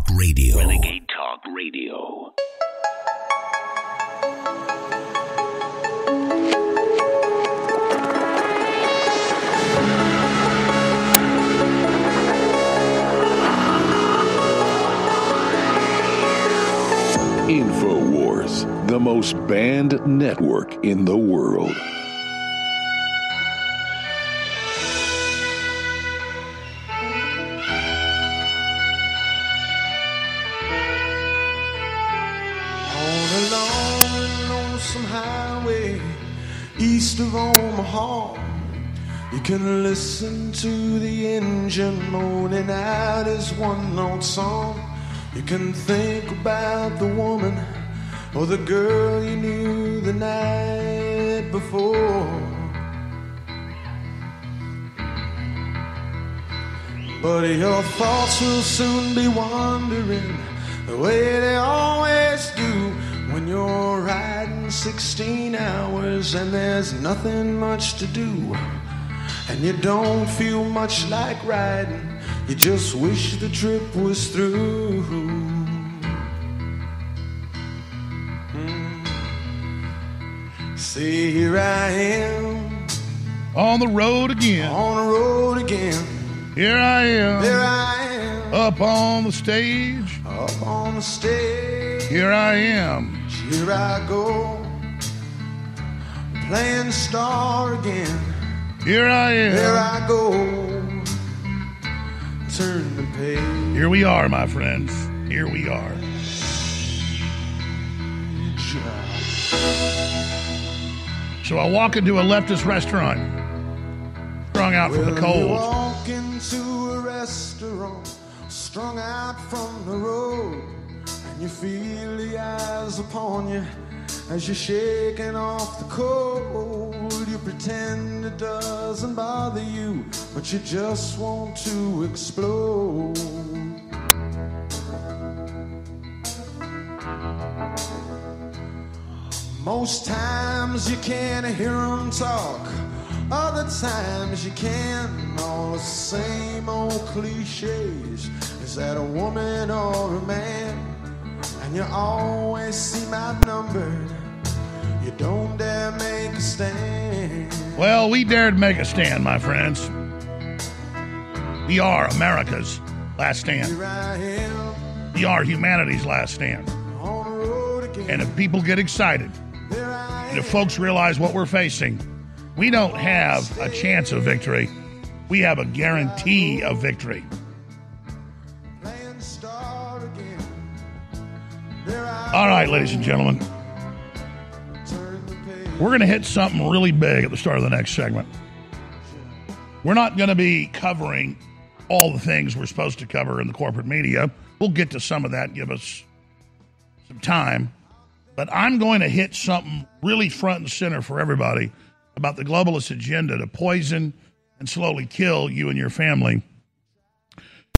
Talk Radio. Renegade Talk Radio. InfoWars, the most banned network in the world. Can listen to the engine moaning out his one note song. You can think about the woman or the girl you knew the night before. But your thoughts will soon be wandering the way they always do when you're riding 16 hours and there's nothing much to do. And you don't feel much like riding, you just wish the trip was through. Mm. See, here I am On the road again. on the road again. Here I am. There I am. Up on the stage. Up on the stage, Here I am. here I go, playing star again. Here I am. There I go, turn the page. Here we are, my friends. Here we are. So I walk into a leftist restaurant, strung out from the cold. walk into a restaurant, strung out from the road, and you feel the eyes upon you as you're shaking off the cold. You pretend it doesn't bother you, but you just want to explode. Most times you can't hear them talk, other times you can. All the same old cliches. Is that a woman or a man? And you always see my outnumbered. You don't dare make a stand. Well, we dared make a stand, my friends. We are America's last stand. Here I am We are humanity's last stand. on the road again. And if people get excited, and if folks realize what we're facing, we don't have a chance of victory. We have a guarantee of victory. Playing star again. There I All right, ladies and gentlemen, turn the page. We're going to hit something really big at the start of the next segment. We're not going to be covering all the things we're supposed to cover in the corporate media. We'll get to some of that, give us some time. But I'm going to hit something really front and center for everybody about the globalist agenda to poison and slowly kill you and your family.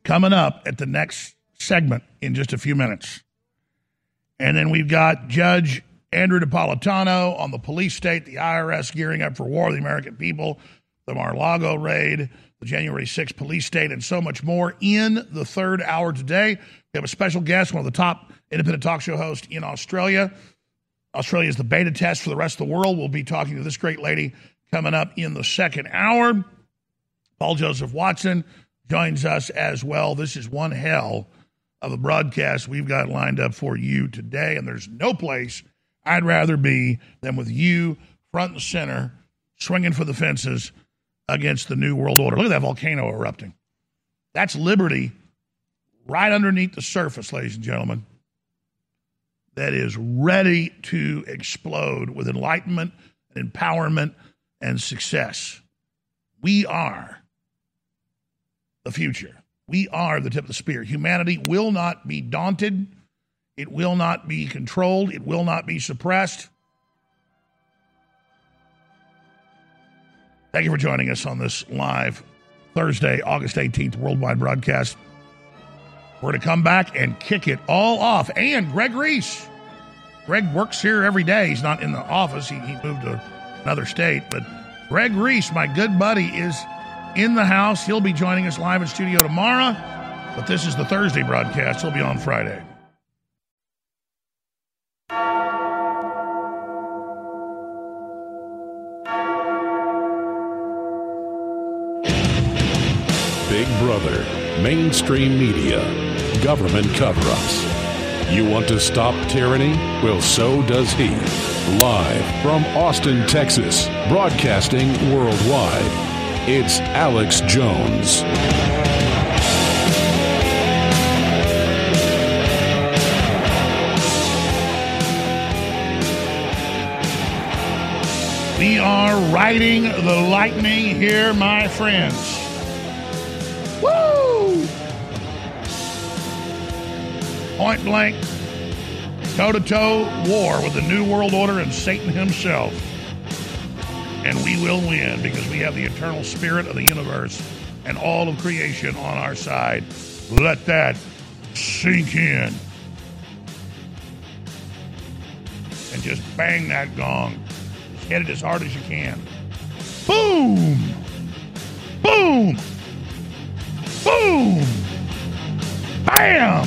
Coming up at the next segment in just a few minutes. And then we've got Judge Andrew Napolitano on the police state, the IRS gearing up for war the American people, the Mar-Lago raid, the January 6th police state, and so much more in the third hour today. We have a special guest, one of the top independent talk show hosts in Australia. Australia is the beta test for the rest of the world. We'll be talking to this great lady coming up in the second hour. Paul Joseph Watson joins us as well. This is one hell of a broadcast we've got lined up for you today, and there's no place I'd rather be than with you front and center, swinging for the fences against the New World Order. Look at that volcano erupting. That's liberty right underneath the surface, ladies and gentlemen, that is ready to explode with enlightenment empowerment and success. We are the future. We are the tip of the spear. Humanity will not be daunted. It will not be controlled. It will not be suppressed. Thank you for joining us on this live Thursday, August 18th worldwide broadcast. We're going to come back and kick it all off. And Greg Reese. Greg works here every day. He's not in the office, he, he moved to another state. But Greg Reese, my good buddy, is in the house. He'll be joining us live in studio tomorrow. But this is the Thursday broadcast. It'll be on Friday. Big Brother, mainstream media, government cover ups. You want to stop tyranny? Well, so does he. Live from Austin, Texas, broadcasting worldwide, it's Alex Jones. We are riding the lightning here, my friends. Woo! Point blank, toe to toe war with the New World Order and Satan himself. And we will win because we have the eternal spirit of the universe and all of creation on our side. Let that sink in. And just bang that gong. Just hit it as hard as you can. Boom! Boom! Boom! Bam!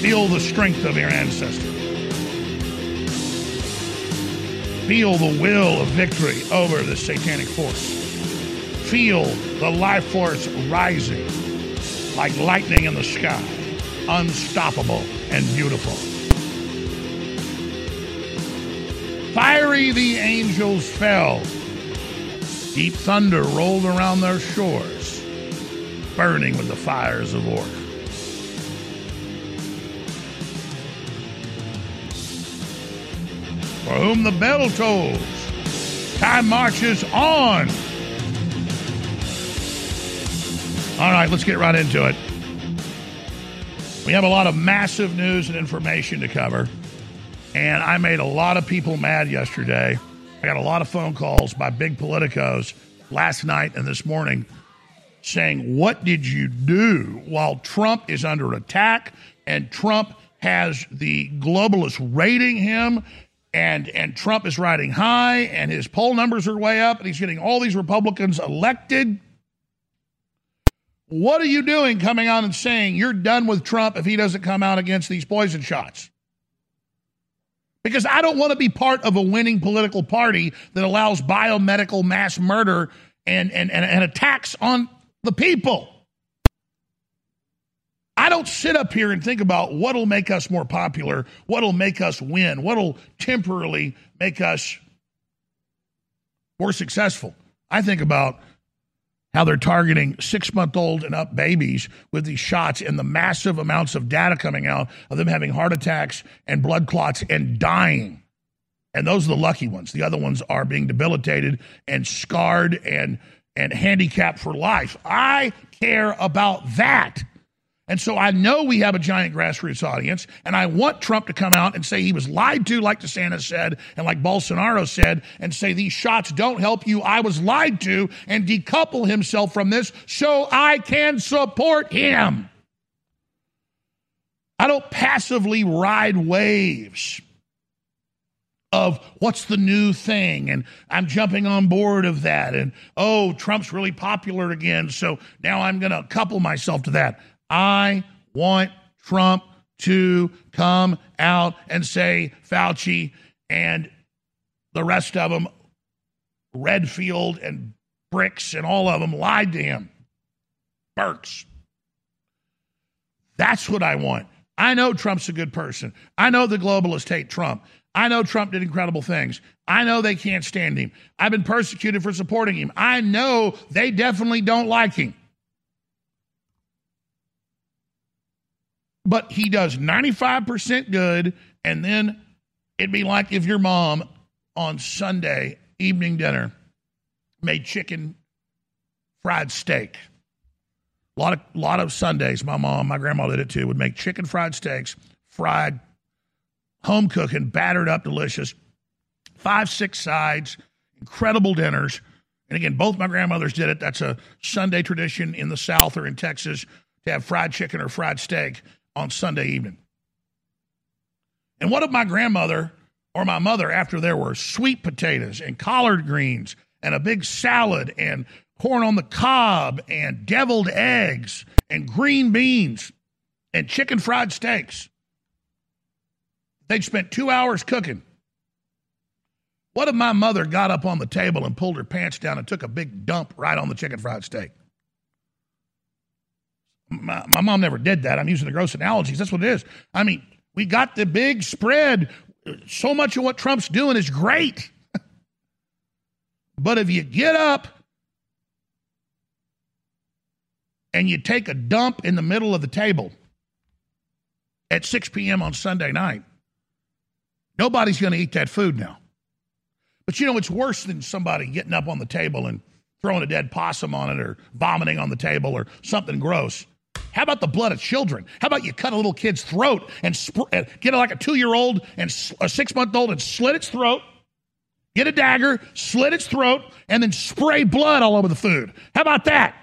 Feel the strength of your ancestors. Feel the will of victory over the satanic force. Feel the life force rising like lightning in the sky, unstoppable and beautiful. The angels fell. Deep thunder rolled around their shores, burning with the fires of order. For whom the bell tolls, time marches on. All right, let's get right into it. We have a lot of massive news and information to cover. And I made a lot of people mad yesterday. I got a lot of phone calls by big politicos last night and this morning saying, What did you do while Trump is under attack and Trump has the globalists raiding him and, and Trump is riding high and his poll numbers are way up and he's getting all these Republicans elected? What are you doing coming out and saying you're done with Trump if he doesn't come out against these poison shots? Because I don't want to be part of a winning political party that allows biomedical mass murder and, and, and, and attacks on the people. I don't sit up here and think about what'll make us more popular, what'll make us win, what'll temporarily make us more successful. I think about how they're targeting six month old and up babies with these shots and the massive amounts of data coming out of them having heart attacks and blood clots and dying. And those are the lucky ones. The other ones are being debilitated and scarred and, and handicapped for life. I care about that. And so I know we have a giant grassroots audience, and I want Trump to come out and say he was lied to, like DeSantis said, and like Bolsonaro said, and say these shots don't help you. I was lied to, and decouple himself from this so I can support him. I don't passively ride waves of what's the new thing and I'm jumping on board of that and oh Trump's really popular again so now I'm going to couple myself to that. I want Trump to come out and say Fauci and the rest of them, Redfield and Bricks and all of them lied to him. Birx. That's what I want. I know Trump's a good person. I know the globalists hate Trump. I know Trump did incredible things. I know they can't stand him. I've been persecuted for supporting him. I know they definitely don't like him. But he does 95% good. And then it'd be like if your mom on Sunday evening dinner made chicken fried steak. A lot of lot of Sundays, my mom, my grandma did it too, would make chicken fried steaks, fried, home cooking, battered up, delicious, five, six sides, incredible dinners. And again, both my grandmothers did it. That's a Sunday tradition in the South or in Texas to have fried chicken or fried steak on Sunday evening. And what if my grandmother or my mother, after there were sweet potatoes and collard greens and a big salad and corn on the cob and deviled eggs and green beans and chicken fried steaks. They'd spent two hours cooking. What if my mother got up on the table and pulled her pants down and took a big dump right on the chicken fried steak? My, my mom never did that. I'm using the gross analogies. That's what it is. I mean, we got the big spread. So much of what Trump's doing is great. but if you get up and you take a dump in the middle of the table at 6 p.m. on Sunday night, nobody's going to eat that food now. But you know, it's worse than somebody getting up on the table and throwing a dead possum on it or vomiting on the table or something gross. How about the blood of children? How about you cut a little kid's throat and sp- uh, get like a two year old and a six month old and slit its throat? Get a dagger, slit its throat, and then spray blood all over the food. How about that?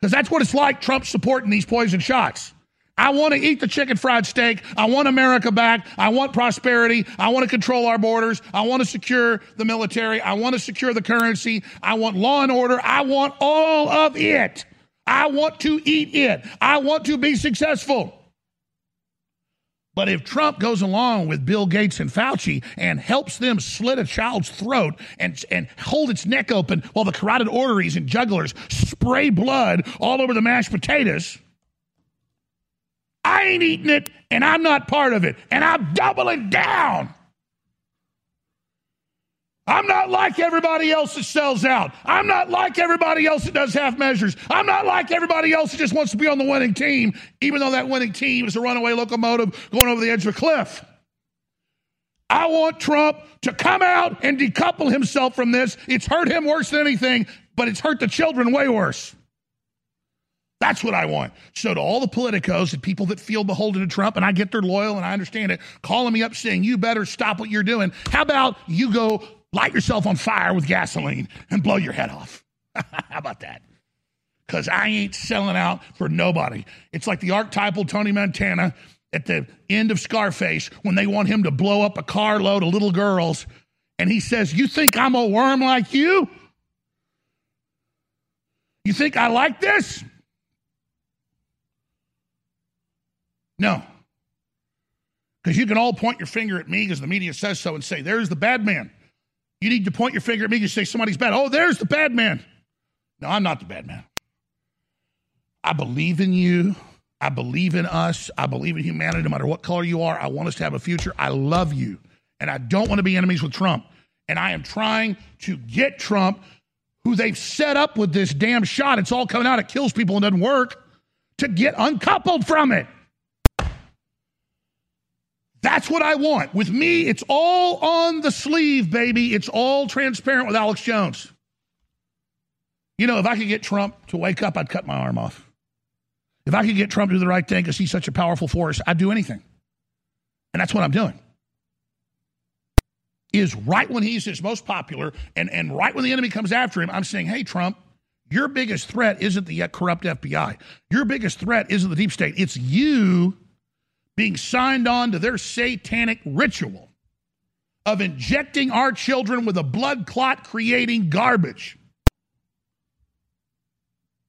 Because that's what it's like Trump supporting these poison shots. I want to eat the chicken fried steak. I want America back. I want prosperity. I want to control our borders. I want to secure the military. I want to secure the currency. I want law and order. I want all of it. I want to eat it. I want to be successful. But if Trump goes along with Bill Gates and Fauci and helps them slit a child's throat and, and hold its neck open while the carotid arteries and jugulars spray blood all over the mashed potatoes, I ain't eating it and I'm not part of it. And I'm doubling down. I'm not like everybody else that sells out. I'm not like everybody else that does half measures. I'm not like everybody else that just wants to be on the winning team, even though that winning team is a runaway locomotive going over the edge of a cliff. I want Trump to come out and decouple himself from this. It's hurt him worse than anything, but it's hurt the children way worse. That's what I want. So to all the politicos and people that feel beholden to Trump, and I get they're loyal and I understand it, calling me up saying, you better stop what you're doing. How about you go light yourself on fire with gasoline and blow your head off? How about that? Because I ain't selling out for nobody. It's like the archetypal Tony Montana at the end of Scarface when they want him to blow up a carload of little girls. And he says, You think I'm a worm like you? You think I like this? No. Because you can all point your finger at me because the media says so and say, there's the bad man. You need to point your finger at me and say somebody's bad. Oh, there's the bad man. No, I'm not the bad man. I believe in you. I believe in us. I believe in humanity no matter what color you are. I want us to have a future. I love you. And I don't want to be enemies with Trump. And I am trying to get Trump, who they've set up with this damn shot. It's all coming out. It kills people and doesn't work, to get uncoupled from it. That's what I want. With me, mm-hmm. it's all on the sleeve, baby. It's all transparent with Alex Jones. You know, if I could get Trump to wake up, I'd cut my arm off. If I could get Trump to do the right thing because he's such a powerful force, I'd do anything. And that's what I'm doing. Is right when he's his most popular and, and right when the enemy comes after him, I'm saying, hey, Trump, your biggest threat isn't the corrupt FBI. Your biggest threat isn't the deep state. It's you being signed on to their satanic ritual of injecting our children with a blood clot creating garbage.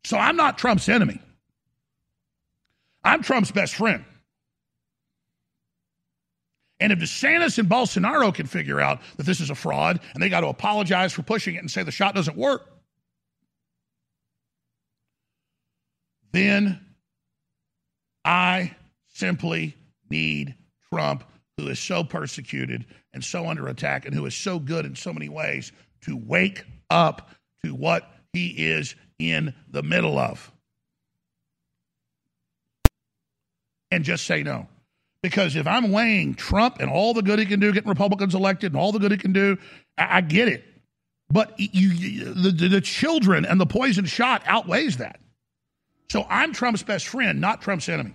So I'm not Trump's enemy. I'm Trump's best friend. And if DeSantis and Bolsonaro can figure out that this is a fraud and they got to apologize for pushing it and say the shot doesn't work, then I simply need Trump, who is so persecuted and so under attack and who is so good in so many ways, to wake up to what he is in the middle of. And just say no. Because if I'm weighing Trump and all the good he can do, getting Republicans elected and all the good he can do, I, I get it. But you, you the, the children and the poison shot outweighs that. So I'm Trump's best friend, not Trump's enemy.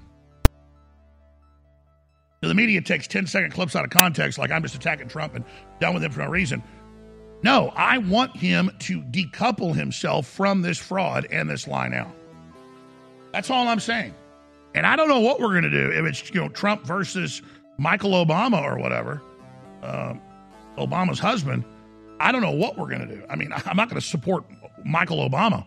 The media takes 10 second clips out of context, like I'm just attacking Trump and done with him for no reason. No, I want him to decouple himself from this fraud and this lie now. That's all I'm saying. And I don't know what we're going to do if it's you know Trump versus Michael Obama or whatever, uh, Obama's husband. I don't know what we're going to do. I mean, I'm not going to support Michael Obama.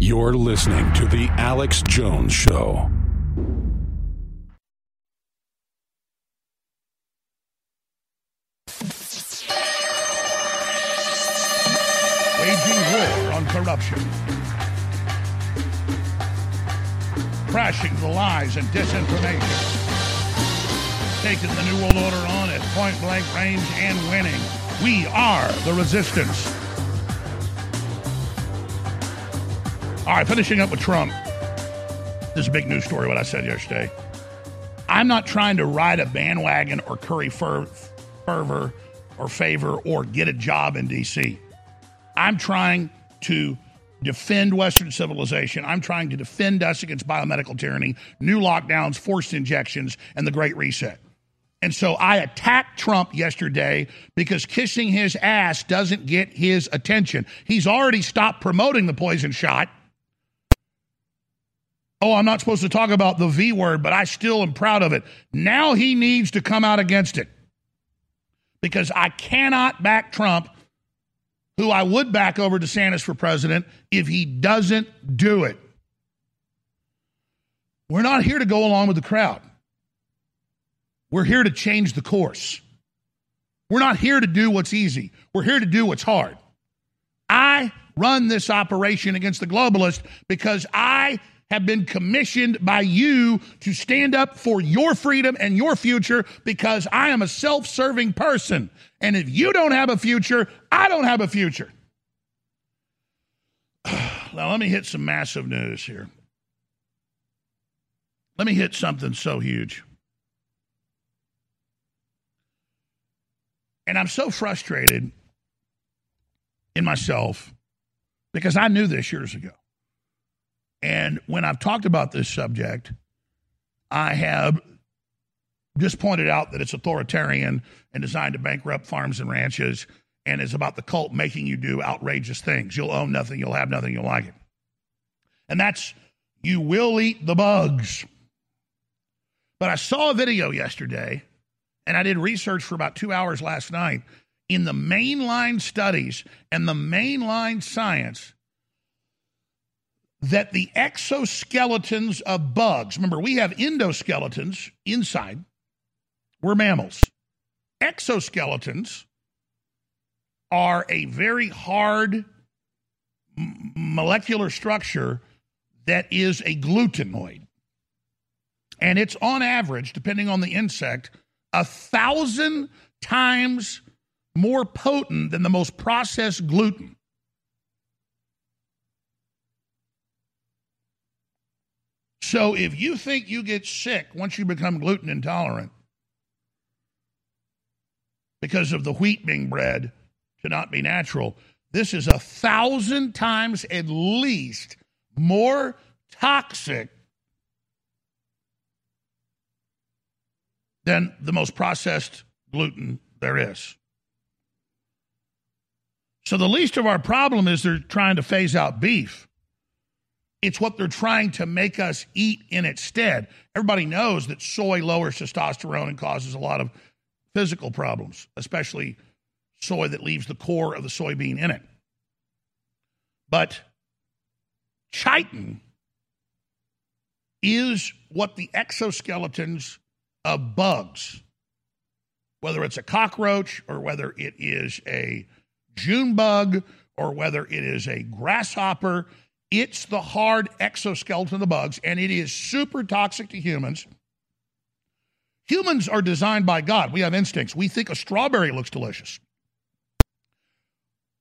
You're listening to The Alex Jones Show. Waging war on corruption. Crashing the lies and disinformation. Taking the New World Order on at point blank range and winning. We are the resistance. All right, finishing up with Trump. This is a big news story, what I said yesterday. I'm not trying to ride a bandwagon or curry fer- fervor or favor or get a job in D.C. I'm trying to defend Western civilization. I'm trying to defend us against biomedical tyranny, new lockdowns, forced injections, and the Great Reset. And so I attacked Trump yesterday because kissing his ass doesn't get his attention. He's already stopped promoting the poison shot. Oh, I'm not supposed to talk about the V word, but I still am proud of it. Now he needs to come out against it because I cannot back Trump, who I would back over DeSantis for president, if he doesn't do it. We're not here to go along with the crowd. We're here to change the course. We're not here to do what's easy. We're here to do what's hard. I run this operation against the globalist because I have been commissioned by you to stand up for your freedom and your future because I am a self serving person. And if you don't have a future, I don't have a future. Now, let me hit some massive news here. Let me hit something so huge. And I'm so frustrated in myself because I knew this years ago. And when I've talked about this subject, I have just pointed out that it's authoritarian and designed to bankrupt farms and ranches and is about the cult making you do outrageous things. You'll own nothing, you'll have nothing, you'll like it. And that's, you will eat the bugs. But I saw a video yesterday, and I did research for about two hours last night in the mainline studies and the mainline science that the exoskeletons of bugs, remember, we have endoskeletons inside, we're mammals. Exoskeletons are a very hard m- molecular structure that is a glutenoid. And it's on average, depending on the insect, a thousand times more potent than the most processed gluten. So if you think you get sick once you become gluten intolerant because of the wheat being bred to not be natural, this is a thousand times at least more toxic than the most processed gluten there is. So the least of our problem is they're trying to phase out beef. It's what they're trying to make us eat in its stead. Everybody knows that soy lowers testosterone and causes a lot of physical problems, especially soy that leaves the core of the soybean in it. But chitin is what the exoskeletons of bugs, whether it's a cockroach or whether it is a June bug or whether it is a grasshopper, it's the hard exoskeleton of the bugs, and it is super toxic to humans. Humans are designed by God. We have instincts. We think a strawberry looks delicious.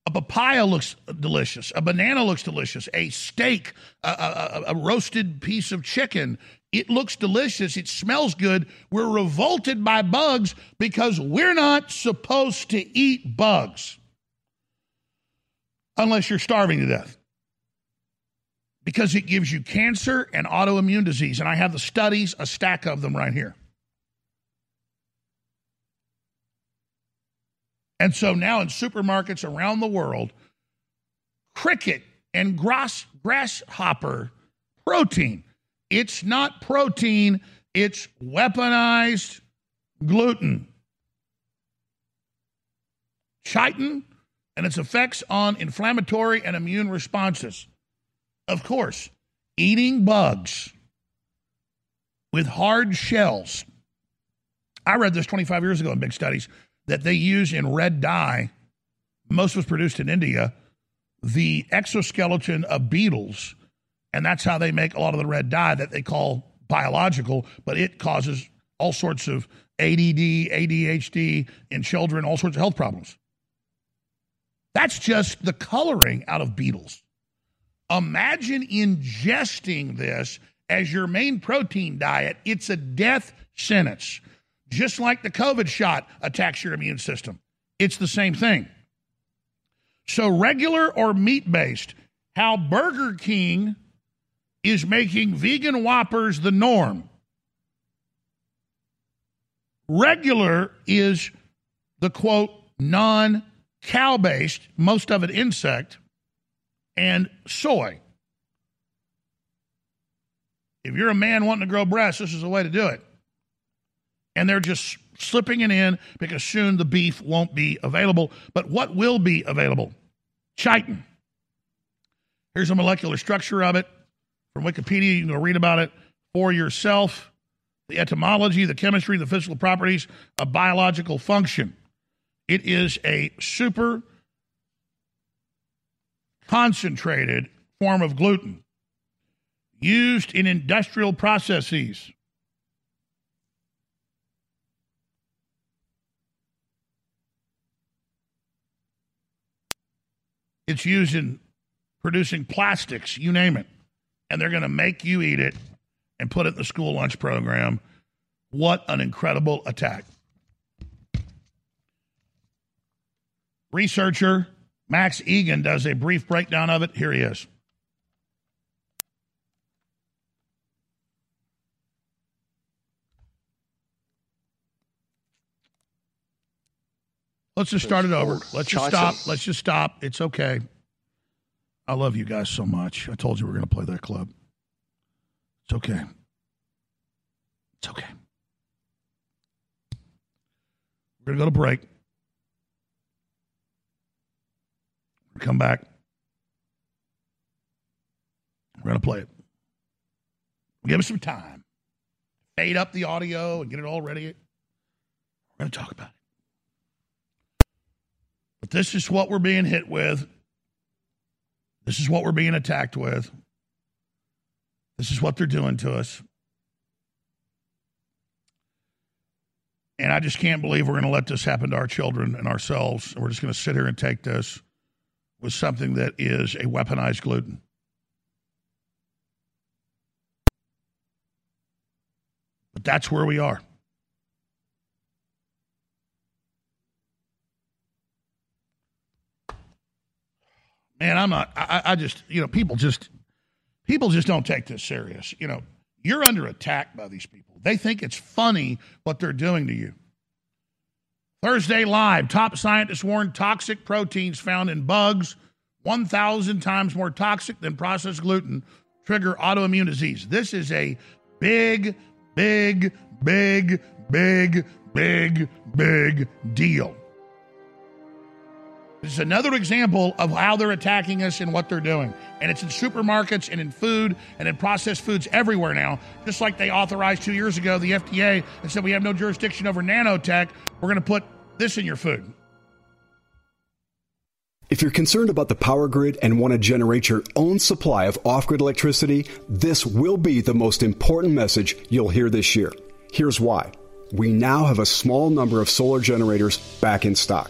A papaya looks delicious. A banana looks delicious. A steak, a, a, a, roasted piece of chicken, it looks delicious. It smells good. We're revolted by bugs because we're not supposed to eat bugs unless you're starving to death because it gives you cancer and autoimmune disease. And I have the studies, a stack of them right here. And so now in supermarkets around the world, cricket and grass, grasshopper protein. It's not protein, it's weaponized gluten. Chitin and its effects on inflammatory and immune responses. Of course, eating bugs with hard shells. I read this 25 years ago in big studies that they use in red dye, most was produced in India, the exoskeleton of beetles, and that's how they make a lot of the red dye that they call biological, but it causes all sorts of ADD, ADHD in children, all sorts of health problems. That's just the coloring out of beetles. Imagine ingesting this as your main protein diet. It's a death sentence just like the COVID shot attacks your immune system. It's the same thing. So, regular or meat based, how Burger King is making vegan Whoppers the norm. Regular is the quote, non cow based, most of it insect, and soy. If you're a man wanting to grow breasts, this is the way to do it and they're just slipping it in because soon the beef won't be available. But what will be available? Chitin. Here's a molecular structure of it from Wikipedia. You can go read about it for yourself. The etymology, the chemistry, the physical properties of biological function. It is a super concentrated form of gluten used in industrial processes It's used in producing plastics, you name it. And they're going to make you eat it and put it in the school lunch program. What an incredible attack. Researcher Max Igan does a brief breakdown of it. Here he is. Let's just start it over. Let's just stop. Let's just stop. It's okay. I love you guys so much. I told you we are going to play that club. It's okay. It's okay. We're going to go to break. Come back. We're going to play it. Give us some time. Fade up the audio and get it all ready. We're going to talk about it. But this is what we're being hit with. This is what we're being attacked with. This is what they're doing to us. And I just can't believe we're going to let this happen to our children and ourselves. And we're just going to sit here and take this with something that is a weaponized gluten. But that's where we are. Man, I'm not, I, I just, you know, people just, people just don't take this serious. You know, you're under attack by these people. They think it's funny what they're doing to you. Thursday Live, top scientists warn toxic proteins found in bugs, 1,000 times more toxic than processed gluten, trigger autoimmune disease. This is a big big, big, big, big, big deal. This is another example of how they're attacking us and what they're doing. And it's in supermarkets and in food and in processed foods everywhere now. Just like they authorized two years ago, the FDA, and said we have no jurisdiction over nanotech. We're going to put this in your food. If you're concerned about the power grid and want to generate your own supply of off grid electricity, this will be the most important message you'll hear this year. Here's why. We now have a small number of solar generators back in stock.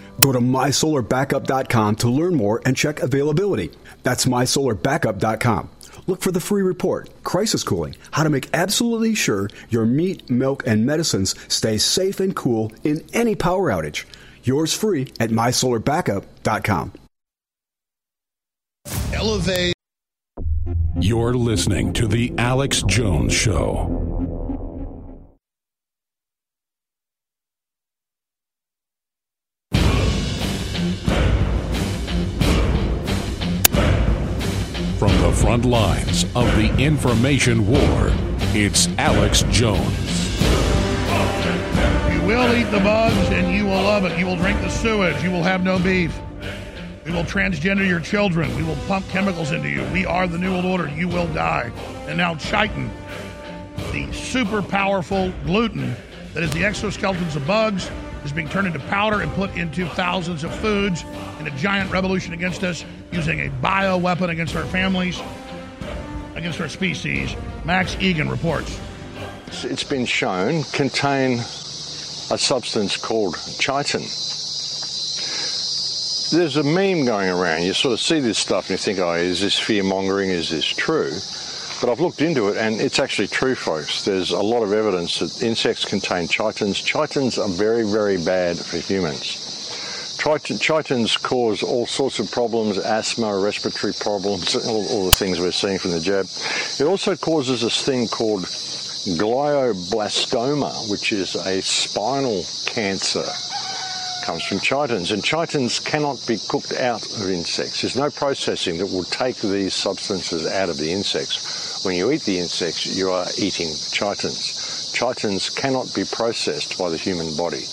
Go to mysolarbackup.com to learn more and check availability. That's mysolarbackup.com. Look for the free report, Crisis Cooling, how to make absolutely sure your meat, milk, and medicines stay safe and cool in any power outage. Yours free at mysolarbackup.com. Elevate. You're listening to The Alex Jones Show. From the front lines of the information war, it's Alex Jones. You will eat the bugs and you will love it. You will drink the sewage. You will have no beef. We will transgender your children. We will pump chemicals into you. We are the New World Order. You will die. And now chitin, the super powerful gluten that is the exoskeletons of bugs, is being turned into powder and put into thousands of foods in a giant revolution against us using a bio weapon against our families, against our species. Max Igan reports. It's been shown contain a substance called chitin. There's a meme going around. You sort of see this stuff and you think, oh, is this fear mongering? Is this true? But I've looked into it and it's actually true, folks. There's a lot of evidence that insects contain chitins. Chitins are very, very bad for humans. Chitins cause all sorts of problems, asthma, respiratory problems, all, all the things we're seeing from the jab. It also causes this thing called glioblastoma, which is a spinal cancer comes from chitins, and chitins cannot be cooked out of insects. There's no processing that will take these substances out of the insects. When you eat the insects, you are eating chitins. Chitins cannot be processed by the human body.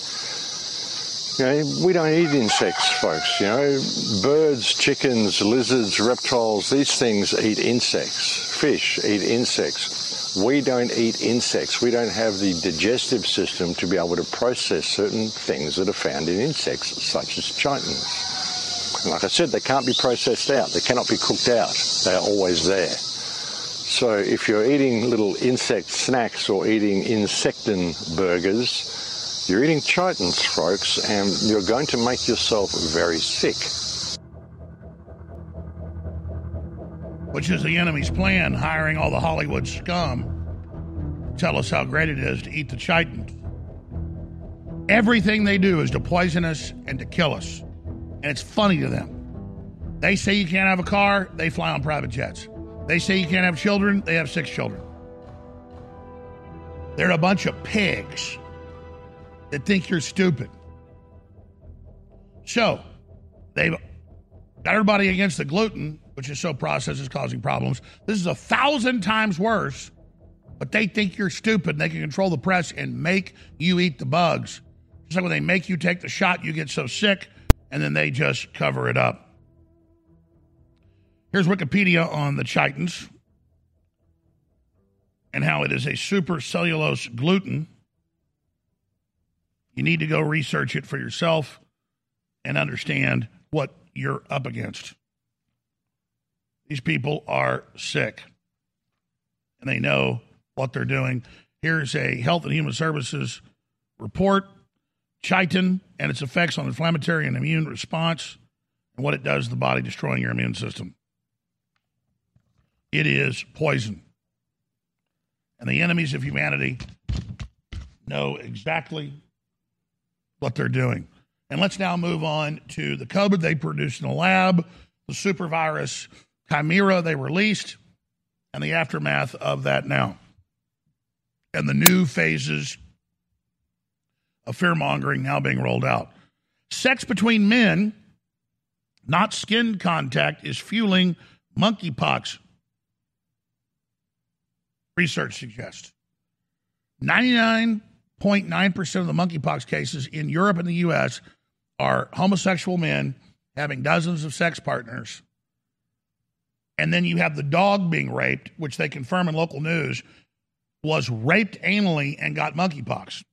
You know, we don't eat insects, folks. You know, birds, chickens, lizards, reptiles, these things eat insects. Fish eat insects. We don't eat insects. We don't have the digestive system to be able to process certain things that are found in insects, such as chitins. And like I said, they can't be processed out. They cannot be cooked out. They are always there. So if you're eating little insect snacks or eating insectin burgers, you're eating chitins, folks, and you're going to make yourself very sick. Which is the enemy's plan, hiring all the Hollywood scum tell us how great it is to eat the chitins. Everything they do is to poison us and to kill us. And it's funny to them. They say you can't have a car, they fly on private jets. They say you can't have children, they have six children. They're a bunch of pigs that think you're stupid. So, they've got everybody against the gluten which is so processed is causing problems. This is a thousand times worse, but they think you're stupid. They can control the press and make you eat the bugs. It's like when they make you take the shot, you get so sick, and then they just cover it up. Here's Wikipedia on the chitins and how it is a super cellulose gluten. You need to go research it for yourself and understand what you're up against. These people are sick and they know what they're doing. Here's a Health and Human Services report chitin and its effects on inflammatory and immune response and what it does to the body, destroying your immune system. It is poison. And the enemies of humanity know exactly what they're doing. And let's now move on to the COVID they produced in the lab, the super virus chimera they released, and the aftermath of that now. And the new phases of fear mongering now being rolled out. Sex between men, not skin contact, is fueling monkeypox. Research suggests 99.9% of the monkeypox cases in Europe and the U.S. are homosexual men having dozens of sex partners. And then you have the dog being raped, which they confirm in local news was raped anally and got monkeypox.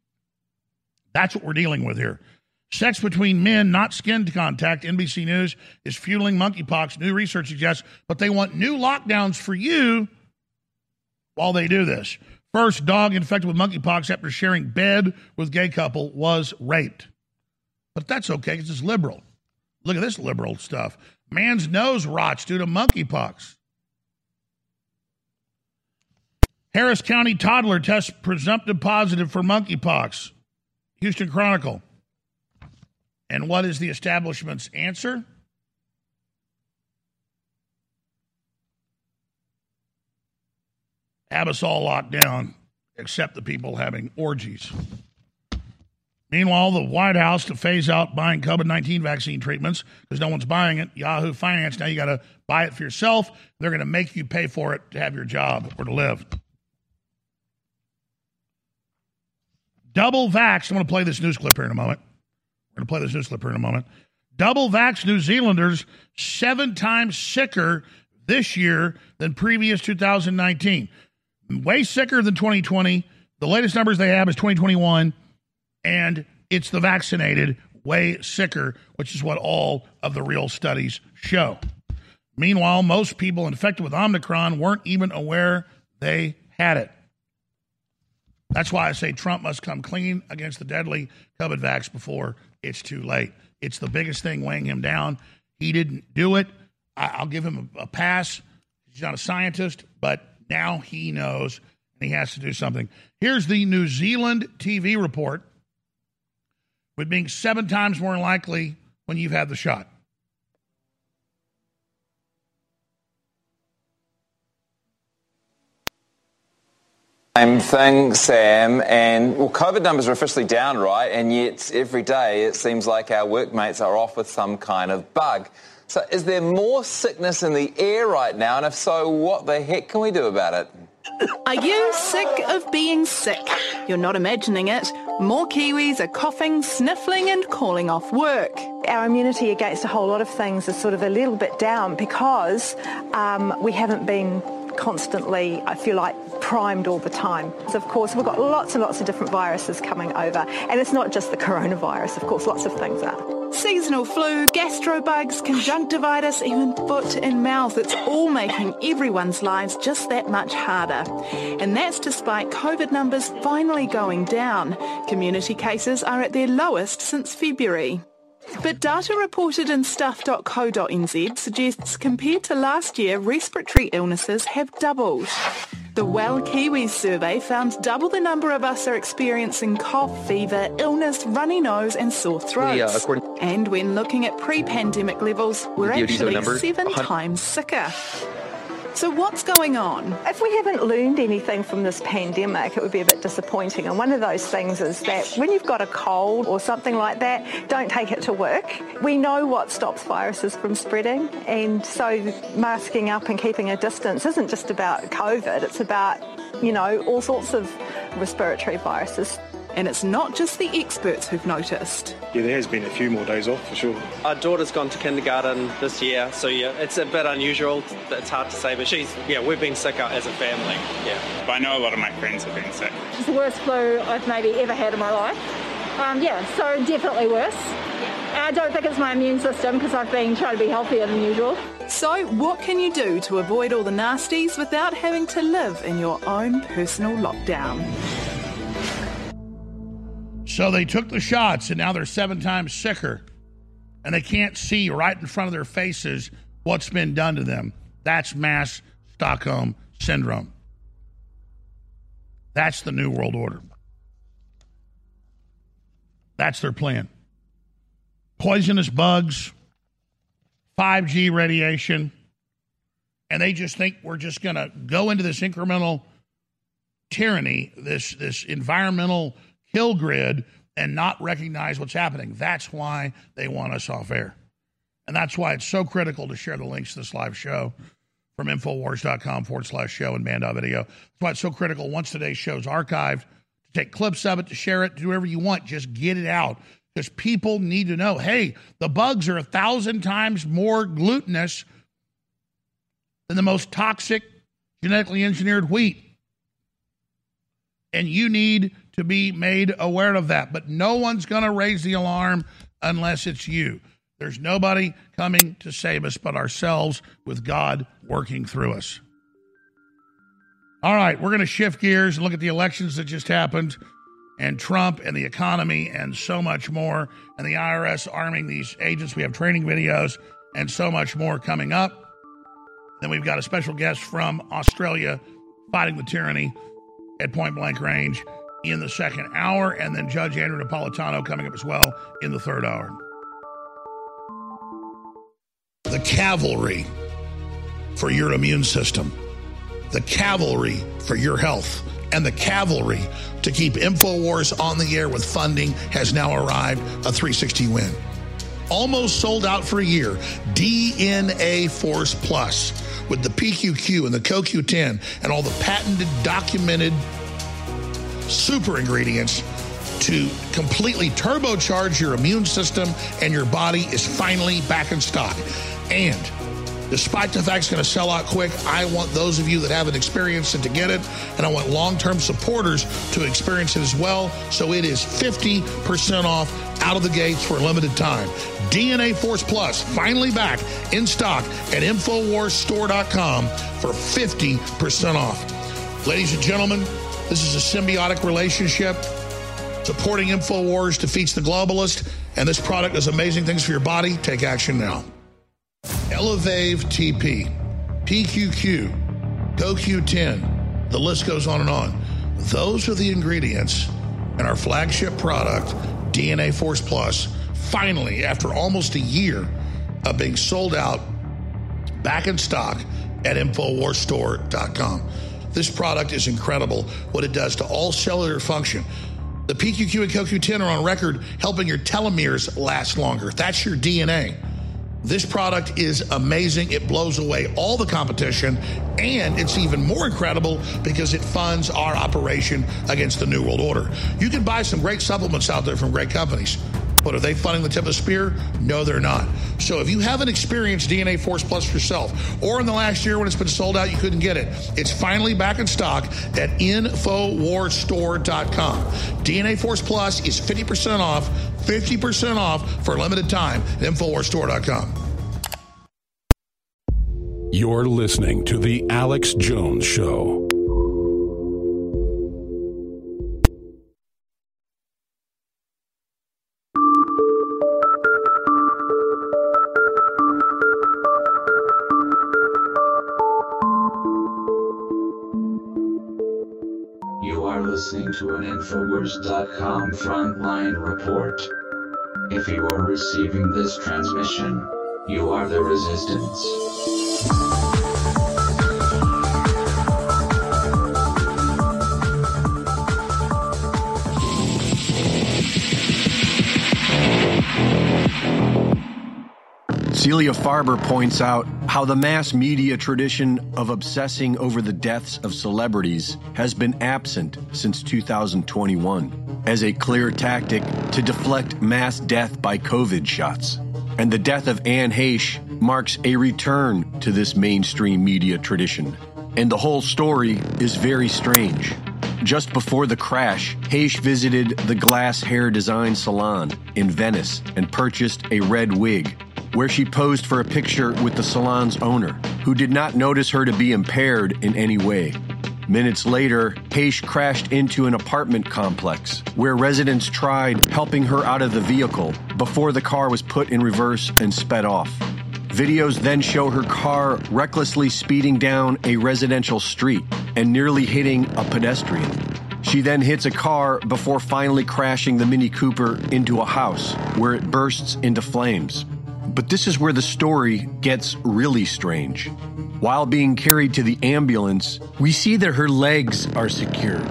That's what we're dealing with here. Sex between men, not skin contact, NBC News is fueling monkeypox, new research suggests, but they want new lockdowns for you while they do this. First dog infected with monkeypox after sharing bed with gay couple was raped. But that's okay because it's liberal. Look at this liberal stuff. Man's nose rots due to monkeypox. Harris County toddler tests presumptive positive for monkeypox. Houston Chronicle. And what is the establishment's answer? Have us all locked down, except the people having orgies. Meanwhile, the White House to phase out buying COVID 19 vaccine treatments because no one's buying it. Yahoo Finance, now you got to buy it for yourself. They're going to make you pay for it to have your job or to live. Double vax. I'm going to play this news clip here in a moment. We're going to play this news clip here in a moment. Double vax New Zealanders seven times sicker this year than previous 2019. Way sicker than 2020. The latest numbers they have is 2021, and it's the vaccinated way sicker, which is what all of the real studies show. Meanwhile, most people infected with Omicron weren't even aware they had it. That's why I say Trump must come clean against the deadly COVID vax before it's too late. It's the biggest thing weighing him down. He didn't do it. I, will give him a, a pass. He's not a scientist, but now he knows and he has to do something. Here's the New Zealand TV report with being seven times more likely when you've had the shot. Same thing, Sam. And well, COVID numbers are officially down, right? And yet every day it seems like our workmates are off with some kind of bug. So is there more sickness in the air right now? And if so, what the heck can we do about it? Are you sick of being sick? You're not imagining it. More Kiwis are coughing, sniffling, and calling off work. Our immunity against a whole lot of things is sort of a little bit down because um, we haven't been constantly, I feel like, primed all the time. So of course, we've got lots and lots of different viruses coming over. And it's not just the coronavirus, of course, lots of things are. Seasonal flu, gastrobugs, conjunctivitis, even foot and mouth. It's all making everyone's lives just that much harder. And that's despite COVID numbers finally going down. Community cases are at their lowest since February. But data reported in stuff.co.nz suggests compared to last year, respiratory illnesses have doubled. The Well Kiwis survey found double the number of us are experiencing cough, fever, illness, runny nose and sore throats. and when looking at pre-pandemic levels, we're actually seven times sicker. So what's going on? If we haven't learned anything from this pandemic, it would be a bit disappointing. And one of those things is that when you've got a cold or something like that, don't take it to work. We know what stops viruses from spreading. And so masking up and keeping a distance isn't just about COVID, it's about, you know, all sorts of respiratory viruses. And it's not just the experts who've noticed. Yeah, there has been a few more days off for sure. Our daughter's gone to kindergarten this year, so yeah, it's a bit unusual. It's hard to say, but she's, yeah, we've been sick as a family, yeah. But I know a lot of my friends have been sick. It's the worst flu I've maybe ever had in my life. Um, yeah, so definitely worse. I don't think it's my immune system because I've been trying to be healthier than usual. So, what can you do to avoid all the nasties without having to live in your own personal lockdown? So they took the shots and now they're seven times sicker. And they can't see right in front of their faces what's been done to them. That's mass Stockholm syndrome. That's the New World Order. That's their plan. Poisonous bugs, 5G radiation, and they just think we're just going to go into this incremental tyranny, this this environmental kill grid, and not recognize what's happening. That's why they want us off air, and that's why it's so critical to share the links to this live show from Infowars.com forward slash show and band.video. That's why it's so critical once today's show's archived to take clips of it, to share it, do whatever you want. Just get it out because people need to know hey, the bugs are a thousand times more glutinous than the most toxic genetically engineered wheat. And you need to be made aware of that. But no one's going to raise the alarm unless it's you. There's nobody coming to save us but ourselves with God working through us. All right, we're going to shift gears and look at the elections that just happened and Trump and the economy and so much more, and the IRS arming these agents. We have training videos and so much more coming up. Then we've got a special guest from Australia fighting the tyranny at point blank range in the second hour, and then Judge Andrew Napolitano coming up as well in the third hour. The cavalry for your immune system, the cavalry for your health, and the cavalry to keep InfoWars on the air with funding has now arrived a 360 win. Almost sold out for a year. DNA Force Plus with the PQQ and the CoQ10 and all the patented, documented super ingredients to completely turbocharge your immune system and your body is finally back in stock. And despite the fact it's going to sell out quick, I want those of you that haven't experienced it to get it, and I want long term supporters to experience it as well. So it is 50% off out of the gates for a limited time. DNA Force Plus finally back in stock at InfoWarsStore.com for 50% off. Ladies and gentlemen, this is a symbiotic relationship. Supporting InfoWars defeats the globalist, and this product does amazing things for your body. Take action now. ElevATP, PQQ, CoQ10, the list goes on and on. Those are the ingredients in our flagship product, DNA Force Plus, finally, after almost a year of being sold out, back in stock at InfoWarsStore.com. This product is incredible what it does to all cellular function. The PQQ and CoQ10 are on record helping your telomeres last longer. That's your DNA. This product is amazing. It blows away all the competition, and it's even more incredible because it funds our operation against the New World Order. You can buy some great supplements out there from great companies. But are they funding the tip of the spear? No, they're not. So if you haven't experienced DNA Force Plus yourself, or in the last year when it's been sold out, you couldn't get it, it's finally back in stock at InfoWarsStore.com. DNA Force Plus is 50% off, 50% off for a limited time at InfoWarsStore.com. You're listening to The Alex Jones Show. Infowars.com frontline report. If you are receiving this transmission, you are the resistance. Celia Farber points out how the mass media tradition of obsessing over the deaths of celebrities has been absent since 2021 as a clear tactic to deflect mass death by COVID shots. And the death of Anne Heche marks a return to this mainstream media tradition. And the whole story is very strange. Just before the crash, Heche visited the Glass Hair Design Salon in Venice and purchased a red wig, where she posed for a picture with the salon's owner, who did not notice her to be impaired in any way. Minutes later, Heche crashed into an apartment complex where residents tried helping her out of the vehicle before the car was put in reverse and sped off. Videos then show her car recklessly speeding down a residential street and nearly hitting a pedestrian. She then hits a car before finally crashing the Mini Cooper into a house where it bursts into flames. But this is where the story gets really strange. While being carried to the ambulance, we see that her legs are secured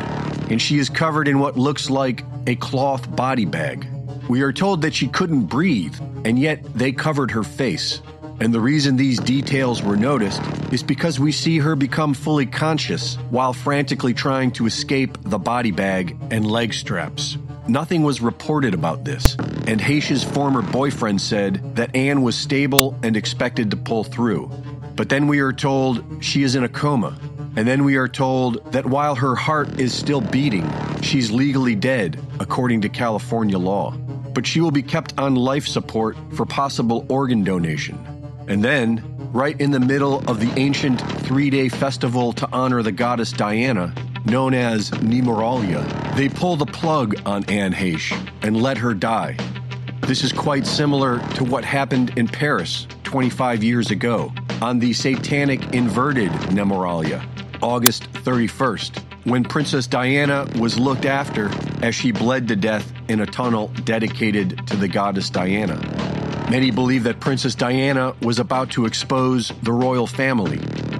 and she is covered in what looks like a cloth body bag. We are told that she couldn't breathe, and yet they covered her face. And the reason these details were noticed is because we see her become fully conscious while frantically trying to escape the body bag and leg straps. Nothing was reported about this, and Heche's former boyfriend said that Anne was stable and expected to pull through. But then we are told she is in a coma, and then we are told that while her heart is still beating, she's legally dead according to California law. But she will be kept on life support for possible organ donation. And then, right in the middle of the ancient three day festival to honor the goddess Diana, known as Nemoralia, they pull the plug on Anne Heche and let her die. This is quite similar to what happened in Paris 25 years ago on the satanic inverted Nemoralia, August 31st, when Princess Diana was looked after as she bled to death in a tunnel dedicated to the goddess Diana. Many believe that Princess Diana was about to expose the royal family,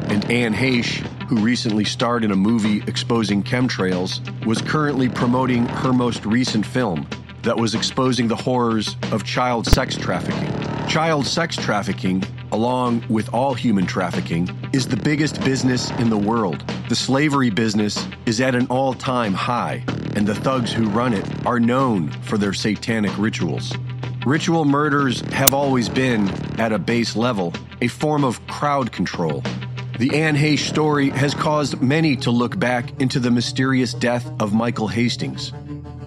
and Anne Heche, who recently starred in a movie exposing chemtrails, was currently promoting her most recent film that was exposing the horrors of child sex trafficking. Child sex trafficking, along with all human trafficking, is the biggest business in the world. The slavery business is at an all time high, and the thugs who run it are known for their satanic rituals. Ritual murders have always been, at a base level, a form of crowd control. The Anne Heche story has caused many to look back into the mysterious death of Michael Hastings.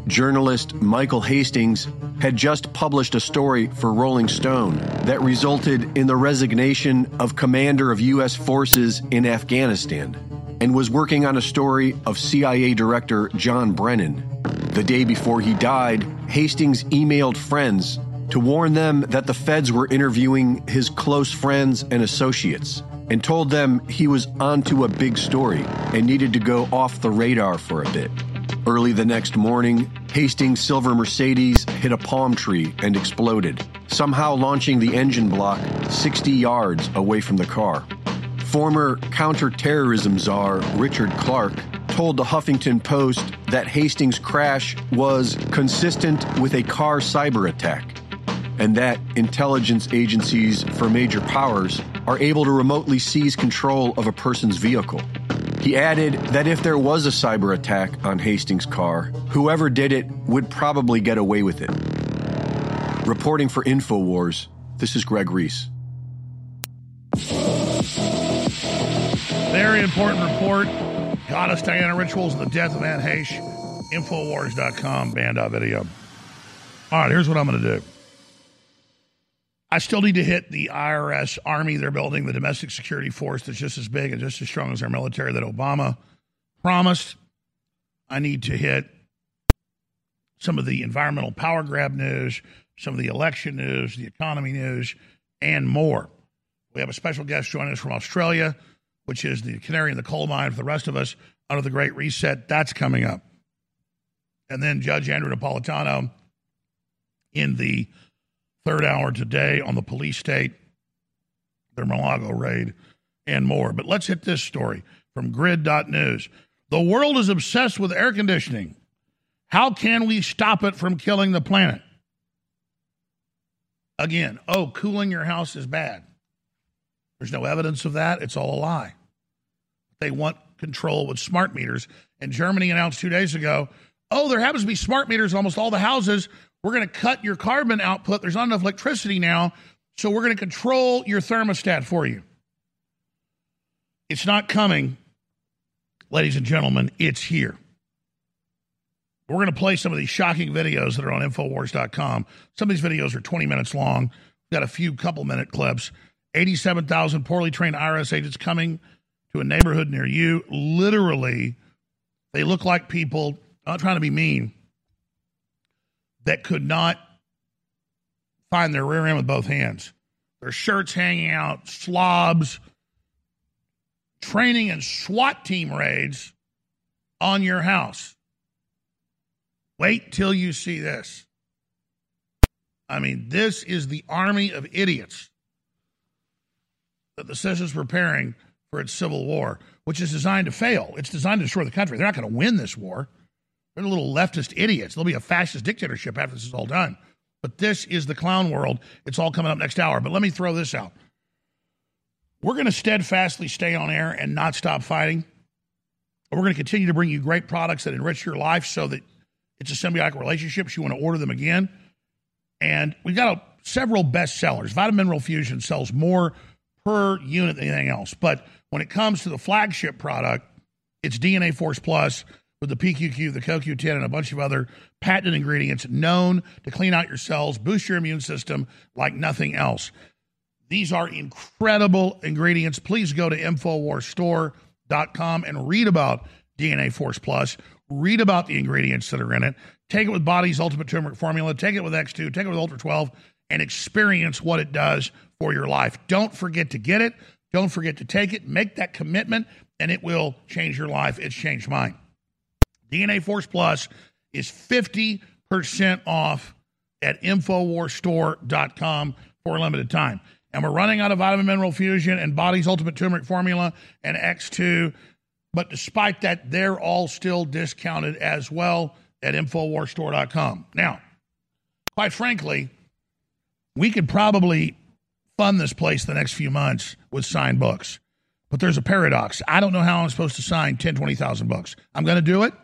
Journalist Michael Hastings had just published a story for Rolling Stone that resulted in the resignation of commander of U.S. forces in Afghanistan and was working on a story of CIA Director John Brennan. The day before he died, Hastings emailed friends to warn them that the feds were interviewing his close friends and associates and told them he was onto a big story and needed to go off the radar for a bit. Early the next morning, Hastings' silver Mercedes hit a palm tree and exploded, somehow launching the engine block 60 yards away from the car. Former counterterrorism czar Richard Clarke told the Huffington Post that Hastings' crash was consistent with a car cyber attack and that intelligence agencies for major powers are able to remotely seize control of a person's vehicle. He added that if there was a cyber attack on Hastings' car, whoever did it would probably get away with it. Reporting for InfoWars, this is Greg Reese. Very important report. Goddess Diana rituals and the death of Anne Heche. Infowars.com, band.video. All right, here's what I'm going to do. I still need to hit the IRS army they're building, the domestic security force that's just as big and just as strong as our military that Obama promised. I need to hit some of the environmental power grab news, some of the election news, the economy news, and more. We have a special guest joining us from Australia, which is the canary in the coal mine for the rest of us under the Great Reset. That's coming up. And then Judge Andrew Napolitano in the third hour today on the police state, their Mar-a-Lago raid, and more. But let's hit this story from grid.news. The world is obsessed with air conditioning. How can we stop it from killing the planet? Again, oh, cooling your house is bad. There's no evidence of that. It's all a lie. They want control with smart meters. And Germany announced two days ago oh, there happens to be smart meters in almost all the houses. We're going to cut your carbon output. There's not enough electricity now. So we're going to control your thermostat for you. It's not coming, ladies and gentlemen. It's here. We're going to play some of these shocking videos that are on Infowars.com. Some of these videos are 20 minutes long. We've got a few couple minute clips. 87,000 poorly trained IRS agents coming to a neighborhood near you. Literally, they look like people, not trying to be mean, that could not find their rear end with both hands. Their shirts hanging out, slobs, training and SWAT team raids on your house. Wait till you see this. I mean, this is the army of idiots that the system is preparing for its civil war, which is designed to fail. It's designed to destroy the country. They're not going to win this war. They're little leftist idiots. There'll be a fascist dictatorship after this is all done. But this is the clown world. It's all coming up next hour. But let me throw this out. We're going to steadfastly stay on air and not stop fighting. We're going to continue to bring you great products that enrich your life so that it's a symbiotic relationship. You want to order them again. And we've got a, several best sellers. Vitamin Mineral Fusion sells more per unit than anything else. But when it comes to the flagship product, it's DNA Force Plus with the PQQ, the CoQ10, and a bunch of other patented ingredients known to clean out your cells, boost your immune system like nothing else. These are incredible ingredients. Please go to InfoWarsStore.com and read about DNA Force Plus. Read about the ingredients that are in it. Take it with Body's Ultimate Turmeric Formula. Take it with X2. Take it with Ultra 12 and experience what it does for your life. Don't forget to get it. Don't forget to take it. Make that commitment, and it will change your life. It's changed mine. DNA Force Plus is 50% off at InfoWarsStore.com for a limited time. And we're running out of vitamin mineral fusion and body's ultimate turmeric formula and X2. But despite that, they're all still discounted as well at InfoWarsStore.com. Now, quite frankly, we could probably fund this place the next few months with signed books. But there's a paradox. I don't know how I'm supposed to sign 10, 20,000 books. I'm going to do it.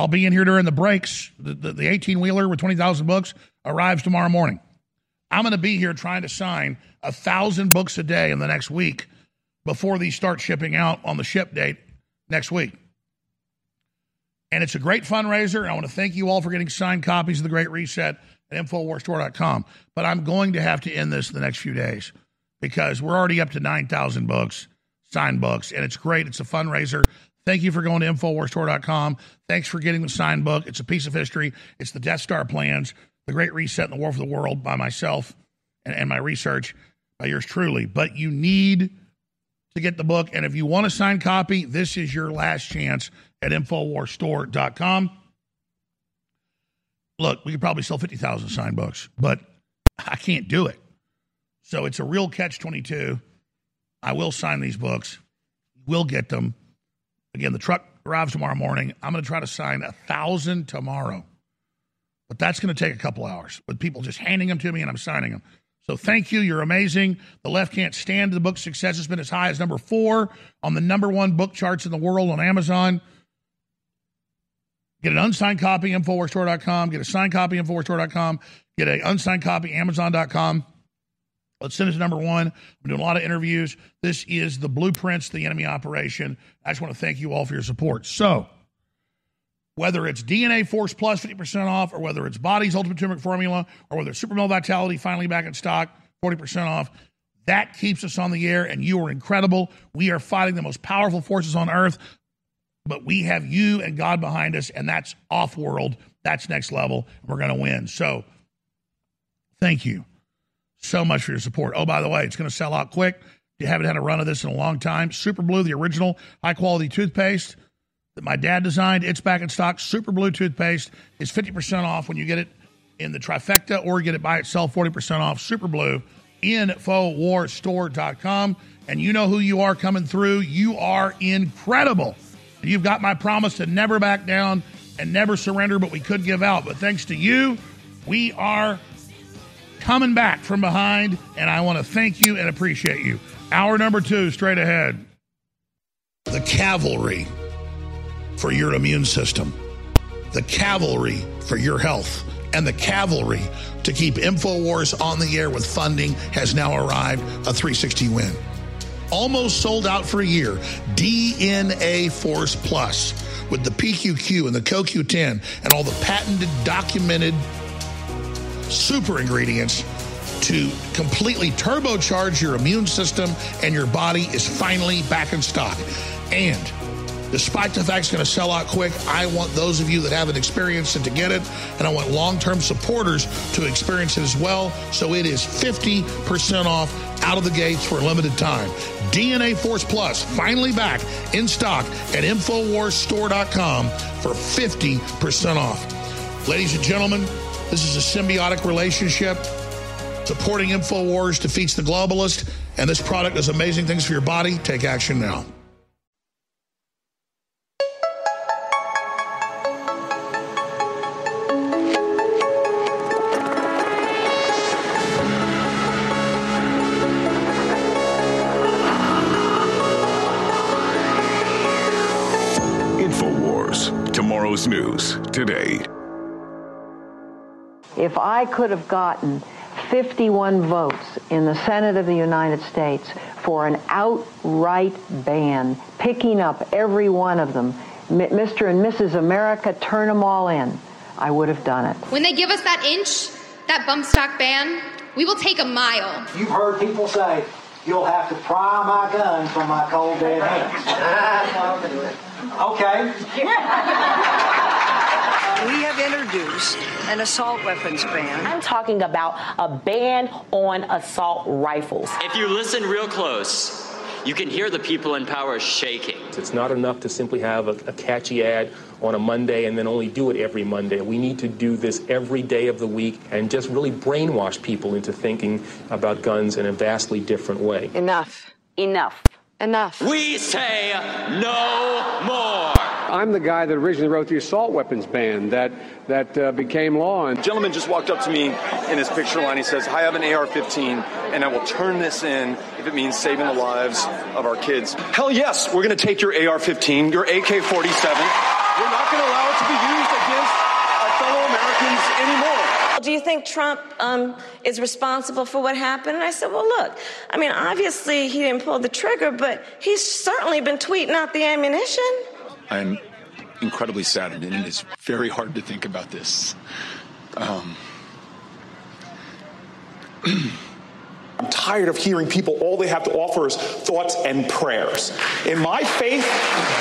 I'll be in here during the breaks. The 18 wheeler with 20,000 books arrives tomorrow morning. I'm going to be here trying to sign a thousand books a day in the next week before these start shipping out on the ship date next week. And it's a great fundraiser. I want to thank you all for getting signed copies of The Great Reset at InfoWarsStore.com. But I'm going to have to end this in the next few days because we're already up to 9,000 books, signed books, and it's great. It's a fundraiser. Thank you for going to InfoWarsStore.com. Thanks for getting the signed book. It's a piece of history. It's the Death Star plans, The Great Reset and the War for the World by myself and, and my research by yours truly. But you need to get the book. And if you want a signed copy, this is your last chance at InfoWarsStore.com. Look, we could probably sell 50,000 signed books, but I can't do it. So it's a real catch 22. I will sign these books. We'll get them. Again, the truck arrives tomorrow morning. I'm going to try to sign a thousand tomorrow, but that's going to take a couple hours with people just handing them to me and I'm signing them. So thank you. You're amazing. The left can't stand the book success. It's been as high as number four on the number one book charts in the world on Amazon. Get an unsigned copy, InfoWarsStore.com. Get a signed copy, InfoWarsStore.com. Get an unsigned copy, Amazon.com. Let's send to number one. I'm doing a lot of interviews. This is the blueprints, the enemy operation. I just want to thank you all for your support. So, whether it's DNA Force Plus 50% off, or whether it's Body's Ultimate Turmeric Formula, or whether it's Super Male Vitality finally back in stock, 40% off, that keeps us on the air, and you are incredible. We are fighting the most powerful forces on earth, but we have you and God behind us, and that's off world. That's next level. We're going to win. So, thank you so much for your support. Oh, by the way, it's going to sell out quick. You haven't had a run of this in a long time. Super Blue, the original high quality toothpaste that my dad designed, it's back in stock. Super Blue toothpaste is 50% off when you get it in the trifecta or get it by itself 40% off. Super Blue, InfoWarsStore.com. And you know who you are coming through. You are incredible. You've got my promise to never back down and never surrender, but we could give out. But thanks to you, we are coming back from behind, and I want to thank you and appreciate you. Hour number two, straight ahead. The cavalry for your immune system, the cavalry for your health, and the cavalry to keep InfoWars on the air with funding has now arrived a 360 win. Almost sold out for a year. DNA Force Plus with the PQQ and the CoQ10 and all the patented, documented super ingredients to completely turbocharge your immune system, and your body is finally back in stock. And despite the fact it's going to sell out quick, I want those of you that haven't experienced it to get it, and I want long term supporters to experience it as well. So it is 50% off out of the gates for a limited time. DNA Force Plus finally back in stock at InfoWarsStore.com for 50% off. Ladies and gentlemen, this is a symbiotic relationship. Supporting InfoWars defeats the globalist, and this product does amazing things for your body. Take action now. Tomorrow's news today. If I could have gotten 51 votes in the Senate of the United States for an outright ban, picking up every one of them, Mr. and Mrs. America, turn them all in, I would have done it. When they give us that inch, that bump stock ban, we will take a mile. You've heard people say, you'll have to pry my gun from my cold dead hands. okay. We have introduced an assault weapons ban. I'm talking about a ban on assault rifles. If you listen real close, you can hear the people in power shaking. It's not enough to simply have a, a, catchy ad on a Monday and then only do it every Monday. We need to do this every day of the week and just really brainwash people into thinking about guns in a vastly different way. Enough. Enough. Enough. We say no more. I'm the guy that originally wrote the assault weapons ban that that uh, became law. And gentleman just walked up to me in his picture line. He says, "I have an AR-15, and I will turn this in if it means saving the lives of our kids." Hell yes, we're going to take your AR-15, your AK-47. We're not going to allow it to be used against our fellow Americans anymore. Do you think Trump um, is responsible for what happened? And I said, well, look, I mean, obviously he didn't pull the trigger, but he's certainly been tweeting out the ammunition. I'm incredibly saddened, and it is very hard to think about this. Um, I'm tired of hearing people, all they have to offer is thoughts and prayers. In my faith,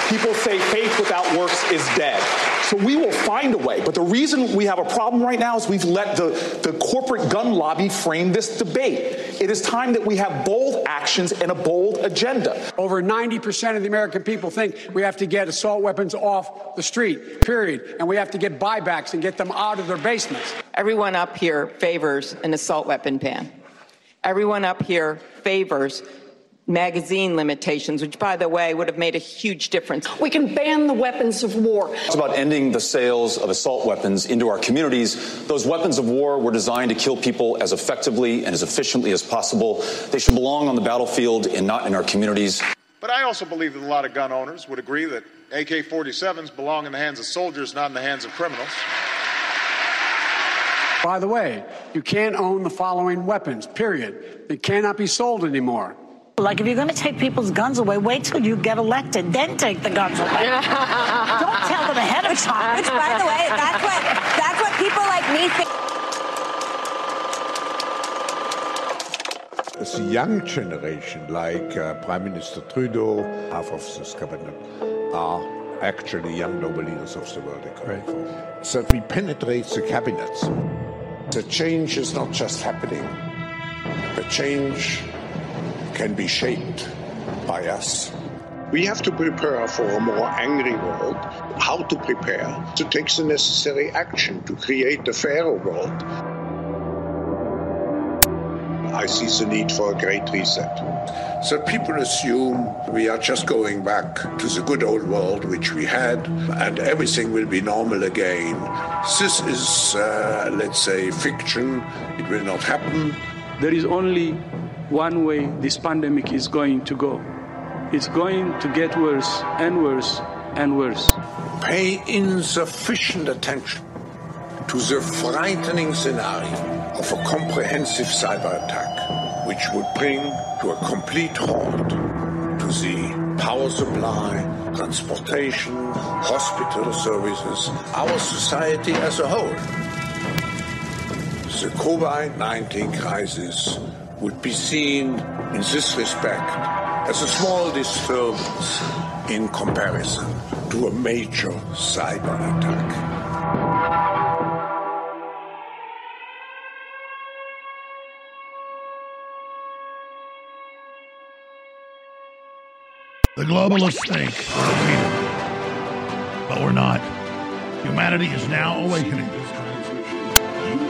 people say faith without works is dead. So we will find a way. But the reason we have a problem right now is we've let the, the corporate gun lobby frame this debate. It is time that we have bold actions and a bold agenda. Over 90% of the American people think we have to get assault weapons off the street, period. And we have to get buybacks and get them out of their basements. Everyone up here favors an assault weapon ban. Everyone up here favors magazine limitations, which, by the way, would have made a huge difference. We can ban the weapons of war. It's about ending the sales of assault weapons into our communities. Those weapons of war were designed to kill people as effectively and as efficiently as possible. They should belong on the battlefield and not in our communities. But I also believe that a lot of gun owners would agree that AK 47s belong in the hands of soldiers, not in the hands of criminals. By the way, you can't own the following weapons, period. They cannot be sold anymore. Like if you're going to take people's guns away, wait till you get elected, then take the guns away. Don't tell them ahead of time. Which, by the way, that's what that's what people like me think. The young generation, like uh, Prime Minister Trudeau, half of this cabinet, are actually young noble leaders of the world. Right. So that we penetrate the cabinets. The change is not just happening. The change can be shaped by us. We have to prepare for a more angry world. How to prepare? To take the necessary action to create a fairer world. I see the need for a great reset. So people assume we are just going back to the good old world which we had and everything will be normal again. This is, uh, let's say, fiction. It will not happen. There is only one way this pandemic is going to go. It's going to get worse and worse and worse. Pay insufficient attention to the frightening scenario of a comprehensive cyber attack, which would bring to a complete halt to the power supply, transportation, hospital services, our society as a whole. The COVID 19 crisis would be seen in this respect as a small disturbance in comparison to a major cyber attack. The globalists think we're defeated, but we're not. Humanity is now awakening. You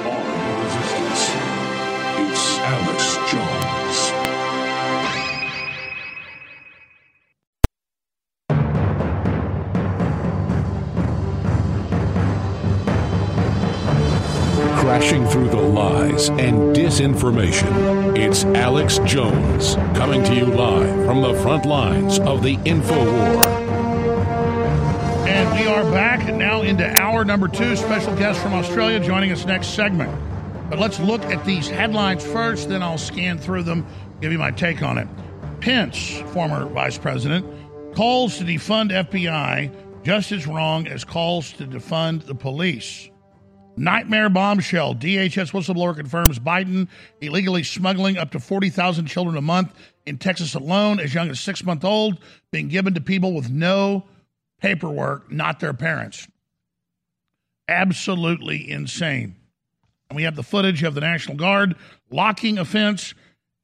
are the resistance. It's Alex Jones. Crashing through the lies and disinformation. It's Alex Jones coming to you live from the front lines of the info war. And we are back now into hour number two. Special guest from Australia joining us next segment. But let's look at these headlines first, then I'll scan through them, give you my take on it. Pence, former vice president, calls to defund FBI just as wrong as calls to defund the police. Nightmare bombshell. DHS whistleblower confirms Biden illegally smuggling up to 40,000 children a month in Texas alone, as young as six month old, being given to people with no paperwork, not their parents. Absolutely insane. And we have the footage of the National Guard locking a fence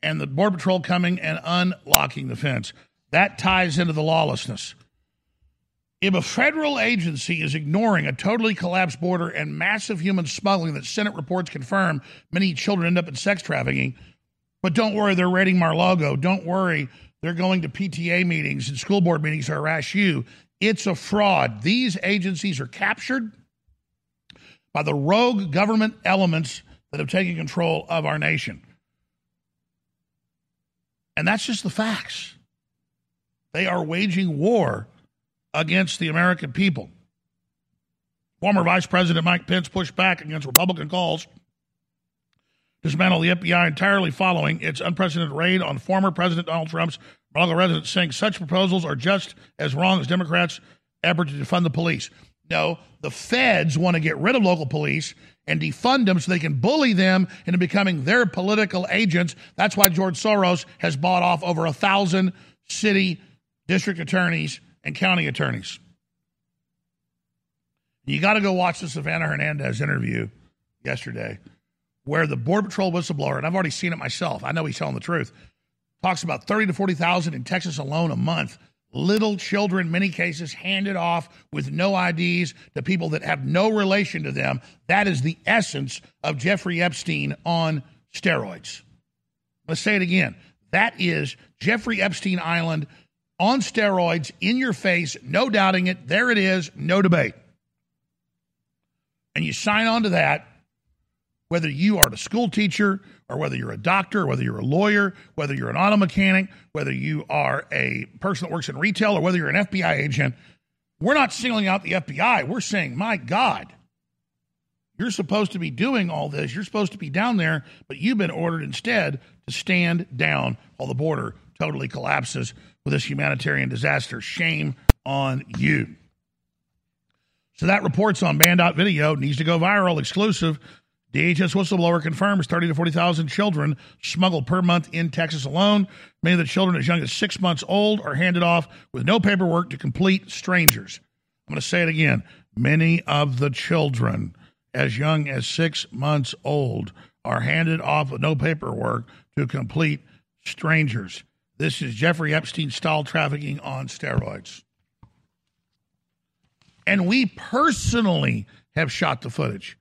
and the Border Patrol coming and unlocking the fence. That ties into the lawlessness. If a federal agency is ignoring a totally collapsed border and massive human smuggling that Senate reports confirm many children end up in sex trafficking, but don't worry, they're raiding Mar-Lago. Don't worry, they're going to PTA meetings and school board meetings to harass you. It's a fraud. These agencies are captured by the rogue government elements that have taken control of our nation. And that's just the facts. They are waging war against the American people. Former Vice President Mike Pence pushed back against Republican calls dismantle the FBI entirely following its unprecedented raid on former President Donald Trump's Mar-a-Lago residence, saying such proposals are just as wrong as Democrats' effort to defund the police. No, the feds want to get rid of local police and defund them so they can bully them into becoming their political agents. That's why George Soros has bought off over a thousand city district attorneys and county attorneys. You got to go watch the Savannah Hernandez interview yesterday, where the Border Patrol whistleblower, and I've already seen it myself, I know he's telling the truth, talks about 30 to 40,000 in Texas alone a month. Little children, many cases, handed off with no IDs to people that have no relation to them. That is the essence of Jeffrey Epstein on steroids. Let's say it again. That is Jeffrey Epstein Island on steroids in your face, no doubting it. There it is, no debate. And you sign on to that, whether you are a school teacher or whether you're a doctor, or whether you're a lawyer, whether you're an auto mechanic, whether you are a person that works in retail, or whether you're an FBI agent. We're not singling out the FBI. We're saying, my God, you're supposed to be doing all this. You're supposed to be down there, but you've been ordered instead to stand down while the border totally collapses with this humanitarian disaster. Shame on you. So that reports on Band.video needs to go viral. Exclusive. DHS whistleblower confirms 30 to 40,000 children smuggled per month in Texas alone. Many of the children as young as six months old are handed off with no paperwork to complete strangers. I'm going to say it again. Many of the children as young as six months old are handed off with no paperwork to complete strangers. This is Jeffrey Epstein style trafficking on steroids. And we personally have shot the footage.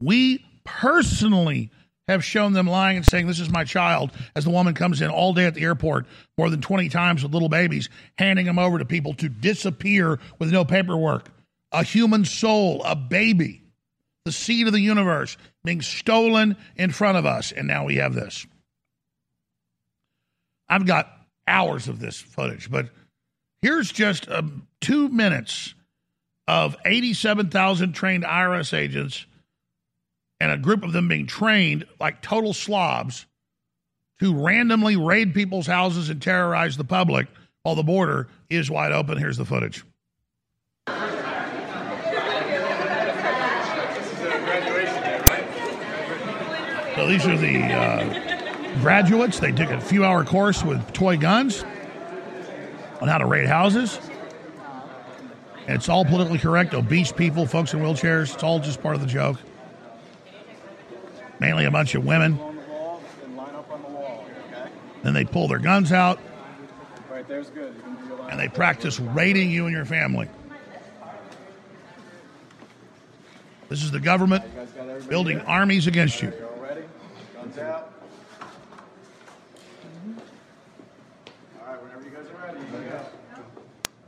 We personally have shown them lying and saying, This is my child, as the woman comes in all day at the airport more than 20 times with little babies, handing them over to people to disappear with no paperwork. A human soul, a baby, the seed of the universe being stolen in front of us. And now we have this. I've got hours of this footage, but here's just um, two minutes of 87,000 trained IRS agents and a group of them being trained like total slobs to randomly raid people's houses and terrorize the public while the border is wide open. Here's the footage. So these are the uh, graduates. They took a few hour course with toy guns on how to raid houses. And it's all politically correct. Obese people, folks in wheelchairs. It's all just part of the joke mainly a bunch of women. Then they pull their guns out. And they practice raiding you and your family. This is the government building armies against you.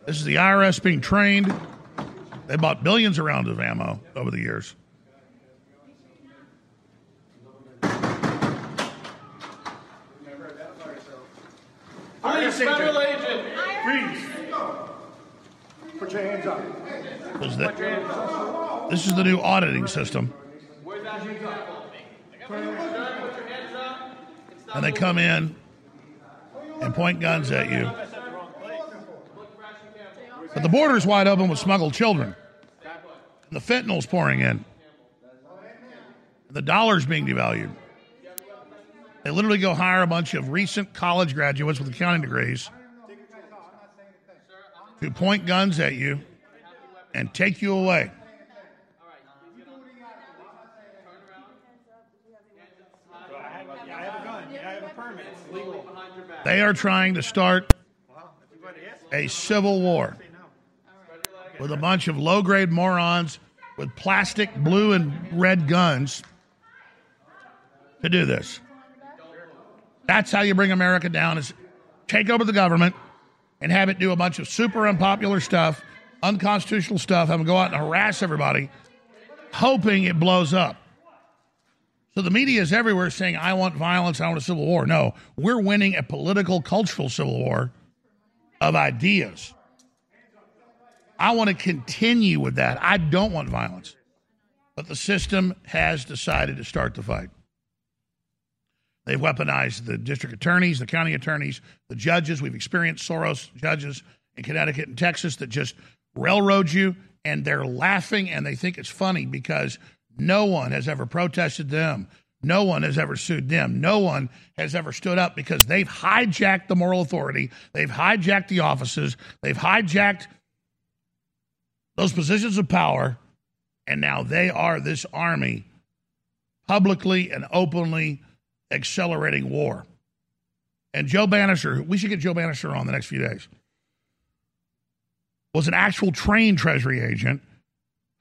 This is the IRS being trained. They bought billions of rounds of ammo over the years. Police, federal agent. Freeze. Put your hands up. This is the, this is the new auditing system. And they come in and point guns at you. But the border's wide open with smuggled children. And the fentanyl's pouring in. And the dollar's being devalued. They literally go hire a bunch of recent college graduates with accounting degrees to point guns at you and take you away. They are trying to start a civil war with a bunch of low grade morons with plastic blue and red guns to do this. That's how you bring America down is take over the government and have it do a bunch of super unpopular stuff, unconstitutional stuff, have them go out and harass everybody, hoping it blows up. So the media is everywhere saying, I want violence, I want a civil war. No, we're winning a political, cultural civil war of ideas. I want to continue with that. I don't want violence. But the system has decided to start the fight. They've weaponized the district attorneys, the county attorneys, the judges. We've experienced Soros judges in Connecticut and Texas that just railroad you, and they're laughing and they think it's funny because no one has ever protested them. No one has ever sued them. No one has ever stood up because they've hijacked the moral authority. They've hijacked the offices. They've hijacked those positions of power. And now they are this army publicly and openly accelerating war. And Joe Banister, we should get Joe Banister on the next few days, was an actual trained Treasury agent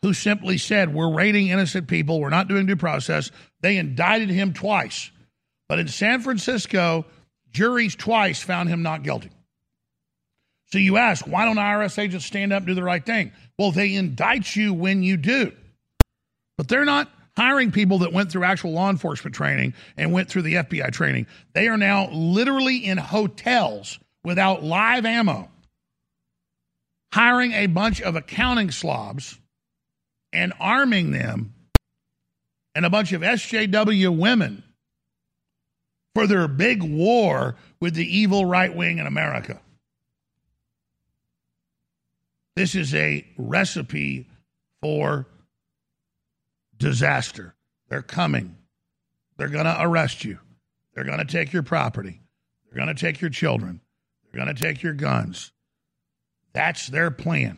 who simply said, We're raiding innocent people. We're not doing due process. They indicted him twice. But in San Francisco, juries twice found him not guilty. So you ask, why don't IRS agents stand up and do the right thing? Well, they indict you when you do. But they're not hiring people that went through actual law enforcement training and went through the FBI training. They are now literally in hotels without live ammo, hiring a bunch of accounting slobs and arming them and a bunch of SJW women for their big war with the evil right wing in America. This is a recipe for disaster. They're coming. They're going to arrest you. They're going to take your property. They're going to take your children. They're going to take your guns. That's their plan.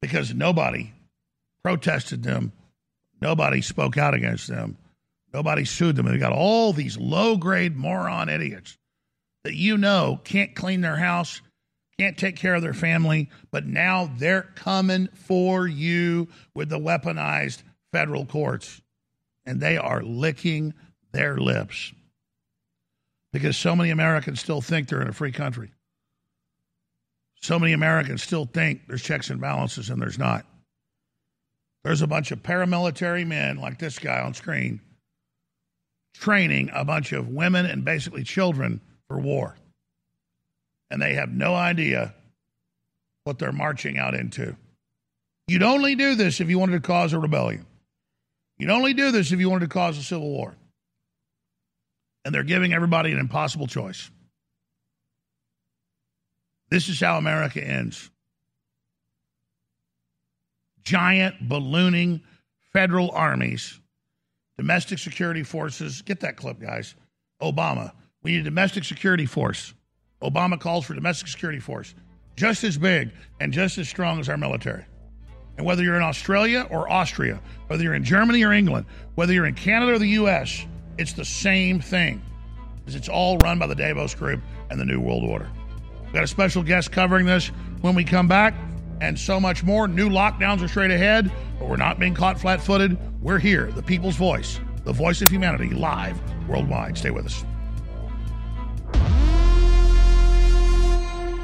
Because nobody protested them, nobody spoke out against them, nobody sued them. They got all these low grade moron idiots that you know can't clean their house, can't take care of their family, but now they're coming for you with the weaponized federal courts. and they are licking their lips because so many Americans still think they're in a free country. So many Americans still think there's checks and balances, and there's not. There's a bunch of paramilitary men like this guy on screen training a bunch of women and basically children for war. And they have no idea what they're marching out into. You'd only do this if you wanted to cause a rebellion. You'd only do this if you wanted to cause a civil war. And they're giving everybody an impossible choice. This is how America ends giant ballooning federal armies, domestic security forces. Get that clip, guys. Obama. We need a domestic security force. Obama calls for domestic security force, just as big and just as strong as our military. And whether you're in Australia or Austria, whether you're in Germany or England, whether you're in Canada or the U.S., it's the same thing, because it's all run by the Davos Group and the New World Order. We've got a special guest covering this when we come back and so much more. New lockdowns are straight ahead, but we're not being caught flat footed. We're here, the people's voice, the voice of humanity, live worldwide. Stay with us.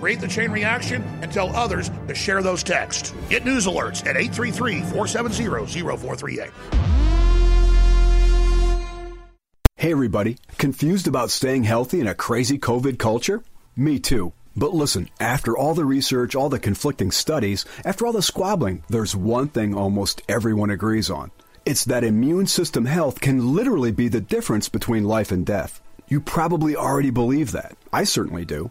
create the chain reaction, and tell others to share those texts. Get news alerts at 833 470 0438. Hey, everybody. Confused about staying healthy in a crazy COVID culture? Me too. But listen, after all the research, all the conflicting studies, after all the squabbling, there's one thing almost everyone agrees on. It's that immune system health can literally be the difference between life and death. You probably already believe that. I certainly do.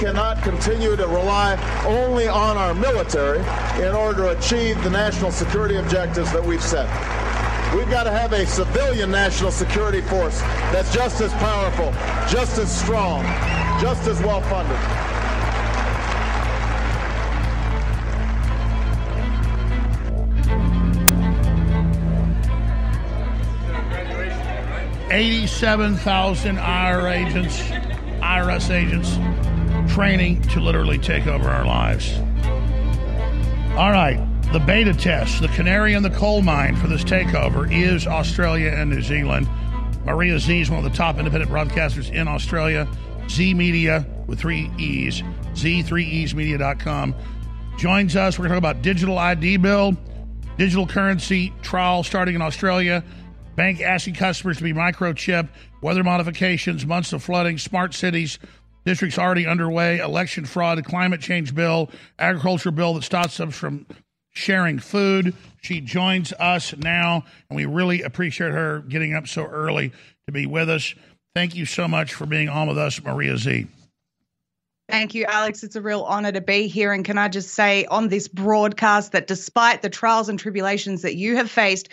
Cannot continue to rely only on our military in order to achieve the national security objectives that we've set. We've got to have a civilian national security force that's just as powerful, just as strong, just as well funded. Eighty-seven thousand IR agents, IRS agents training to literally take over our lives. All right, the beta test, the canary in the coal mine for this takeover is Australia and New Zealand. Maria Z is one of the top independent broadcasters in Australia. Z Media with three E's, Z3EsMedia.com. Joins us. We're going to talk about digital ID bill, digital currency trial starting in Australia, bank asking customers to be microchip, weather modifications, months of flooding, smart cities, District's already underway. Election fraud, climate change bill, agriculture bill that stops us from sharing food. She joins us now, and we really appreciate her getting up so early to be with us. Thank you so much for being on with us, Maria Z. Thank you, Alex. It's a real honor to be here. And can I just say on this broadcast that despite the trials and tribulations that you have faced,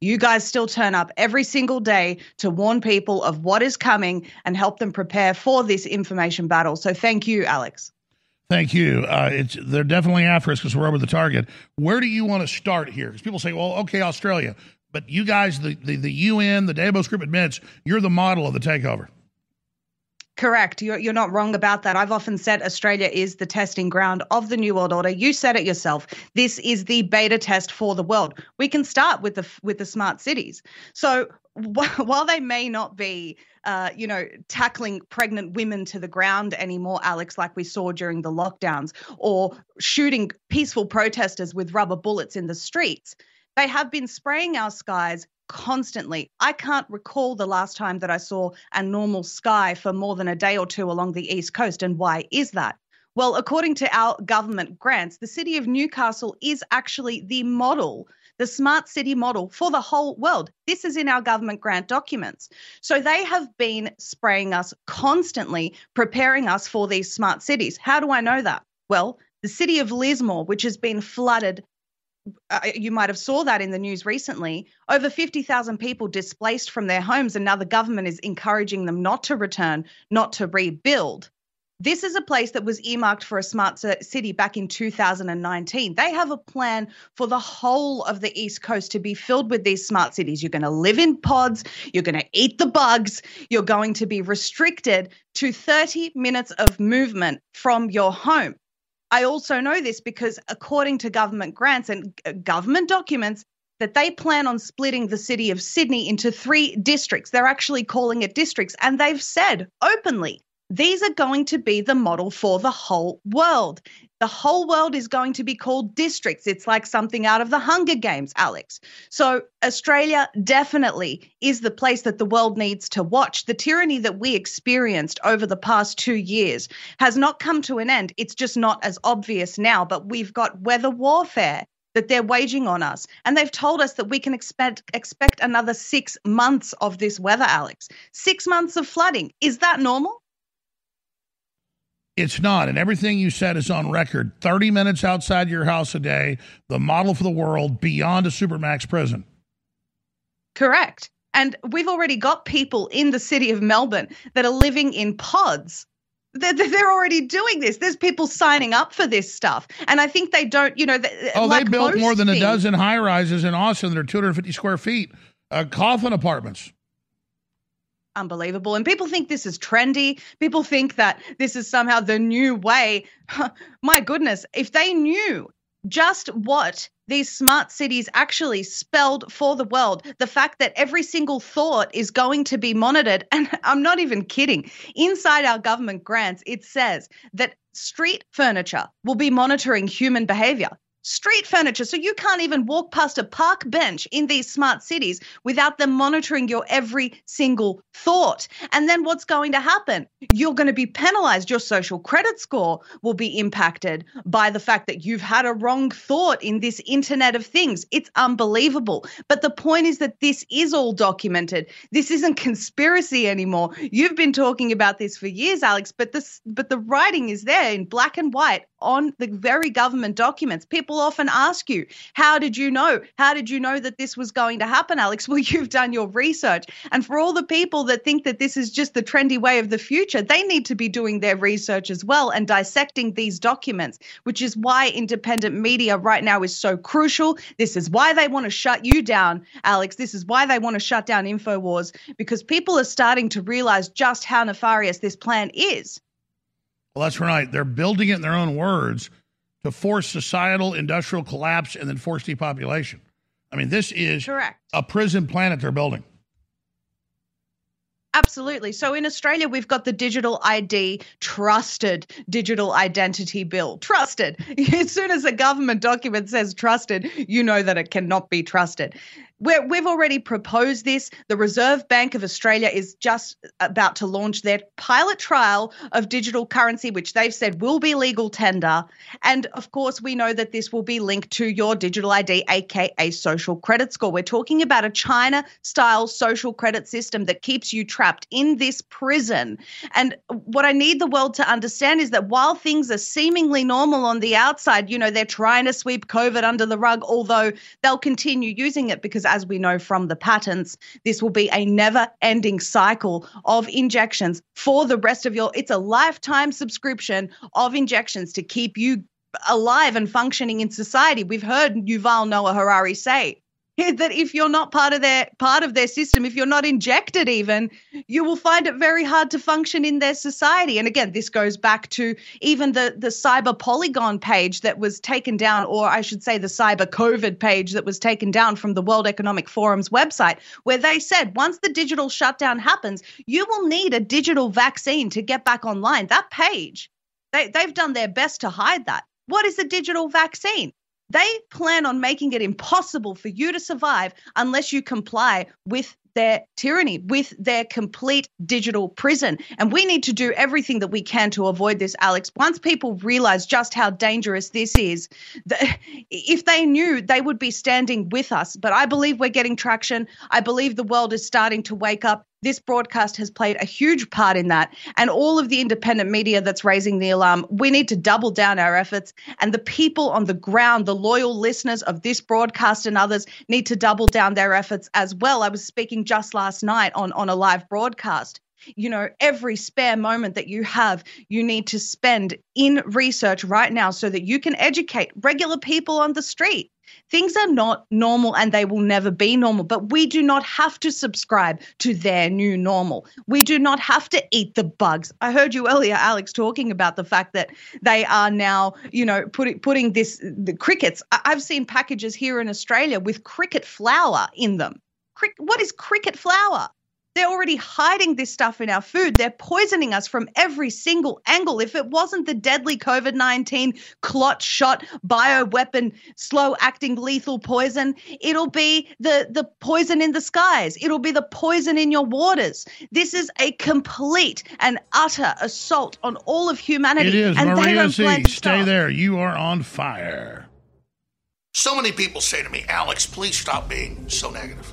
you guys still turn up every single day to warn people of what is coming and help them prepare for this information battle. So thank you, Alex. Thank you. Uh, it's they're definitely after us because we're over the target. Where do you want to start here? Because people say, "Well, okay, Australia," but you guys, the, the the UN, the Davos Group admits you're the model of the takeover. Correct. You're, you're not wrong about that. I've often said Australia is the testing ground of the New World Order. You said it yourself. This is the beta test for the world. We can start with the with the smart cities. So while they may not be, uh, you know, tackling pregnant women to the ground anymore, Alex, like we saw during the lockdowns, or shooting peaceful protesters with rubber bullets in the streets, they have been spraying our skies constantly. I can't recall the last time that I saw a normal sky for more than a day or two along the East Coast. And why is that? Well, according to our government grants, the city of Newcastle is actually the model, the smart city model for the whole world. This is in our government grant documents. So they have been spraying us constantly, preparing us for these smart cities. How do I know that? Well, the city of Lismore, which has been flooded uh, you might have saw that in the news recently over 50,000 people displaced from their homes and now the government is encouraging them not to return not to rebuild. This is a place that was earmarked for a smart city back in 2019 they have a plan for the whole of the east coast to be filled with these smart cities. You're going to live in pods you're going to eat the bugs you're going to be restricted to 30 minutes of movement from your home I also know this because, according to government grants and uh, government documents, that they plan on splitting the city of Sydney into three districts. They're actually calling it districts, and they've said openly these are going to be the model for the whole world. The whole world is going to be called districts. It's like something out of the Hunger Games, Alex. So, Australia definitely is the place that the world needs to watch. The tyranny that we experienced over the past two years has not come to an end. It's just not as obvious now, but we've got weather warfare that they're waging on us. And they've told us that we can expect expect another six months of this weather, Alex. Six months of flooding. Is that normal? It's not. And everything you said is on record. 30 minutes outside your house a day, the model for the world beyond a Supermax prison. Correct. And we've already got people in the city of Melbourne that are living in pods. They're, they're already doing this. There's people signing up for this stuff. And I think they don't, you know. oh, like they built more than a dozen high rises in Austin that are 250 square feet, uh, coffin apartments unbelievable. And people think this is trendy. People think that this is somehow the new way. My goodness, if they knew just what these smart cities actually spelled for the world, the fact that every single thought is going to be monitored. And I'm not even kidding. Inside our government grants, it says that street furniture will be monitoring human behavior street furniture. So you can't even walk past a park bench in these smart cities without them monitoring your every single thought. And then what's going to happen? You're going to be penalized. Your social credit score will be impacted by the fact that you've had a wrong thought in this Internet of Things. It's unbelievable. But the point is that this is all documented. This isn't conspiracy anymore. You've been talking about this for years, Alex, but this but the writing is there in black and white on the very government documents. People often ask you, How did you know? How did you know that this was going to happen, Alex? Well, you've done your research. And for all the people that think that this is just the trendy way of the future, they need to be doing their research as well and dissecting these documents, which is why independent media right now is so crucial. This is why they want to shut you down, Alex. This is why they want to shut down InfoWars, because people are starting to realize just how nefarious this plan is. Well, that's right. They're building it in their own words to force societal industrial collapse and then force depopulation. I mean, this is Correct. a prison planet they're building. Absolutely. So in Australia, we've got the digital ID, trusted digital identity bill. Trusted. As soon as a government document says trusted, you know that it cannot be trusted. We're, we've already proposed this. The Reserve Bank of Australia is just about to launch their pilot trial of digital currency, which they've said will be legal tender. And of course, we know that this will be linked to your digital ID, aka social credit score. We're talking about a China style social credit system that keeps you trapped in this prison. And what I need the world to understand is that while things are seemingly normal on the outside, you know, they're trying to sweep COVID under the rug, although they'll continue using it because as we know from the patents, this will be a never ending cycle of injections for the rest of your, it's a lifetime subscription of injections to keep you alive and functioning in society. We've heard Yuval Noah Harari say, that if you're not part of their part of their system, if you're not injected even, you will find it very hard to function in their society. And again, this goes back to even the the cyber polygon page that was taken down, or I should say the cyber COVID page that was taken down from the World Economic Forum's website, where they said once the digital shutdown happens, you will need a digital vaccine to get back online. That page, they, they've done their best to hide that. What is a digital vaccine? They plan on making it impossible for you to survive unless you comply with their tyranny, with their complete digital prison. And we need to do everything that we can to avoid this, Alex. Once people realize just how dangerous this is, the, if they knew, they would be standing with us. But I believe we're getting traction. I believe the world is starting to wake up this broadcast has played a huge part in that. And all of the independent media that's raising the alarm, we need to double down our efforts. And the people on the ground, the loyal listeners of this broadcast and others, need to double down their efforts as well. I was speaking just last night on, on a live broadcast you know, every spare moment that you have, you need to spend in research right now so that you can educate regular people on the street. Things are not normal and they will never be normal, but we do not have to subscribe to their new normal. We do not have to eat the bugs. I heard you earlier, Alex, talking about the fact that they are now, you know, putting putting this the crickets. I've seen packages here in Australia with cricket flour in them. What is cricket flour? They're already hiding this stuff in our food. They're poisoning us from every single angle. If it wasn't the deadly COVID 19 clot shot bioweapon, slow acting lethal poison, it'll be the, the poison in the skies. It'll be the poison in your waters. This is a complete and utter assault on all of humanity. It is. And Maria Z, stay stop. there. You are on fire. So many people say to me, Alex, please stop being so negative.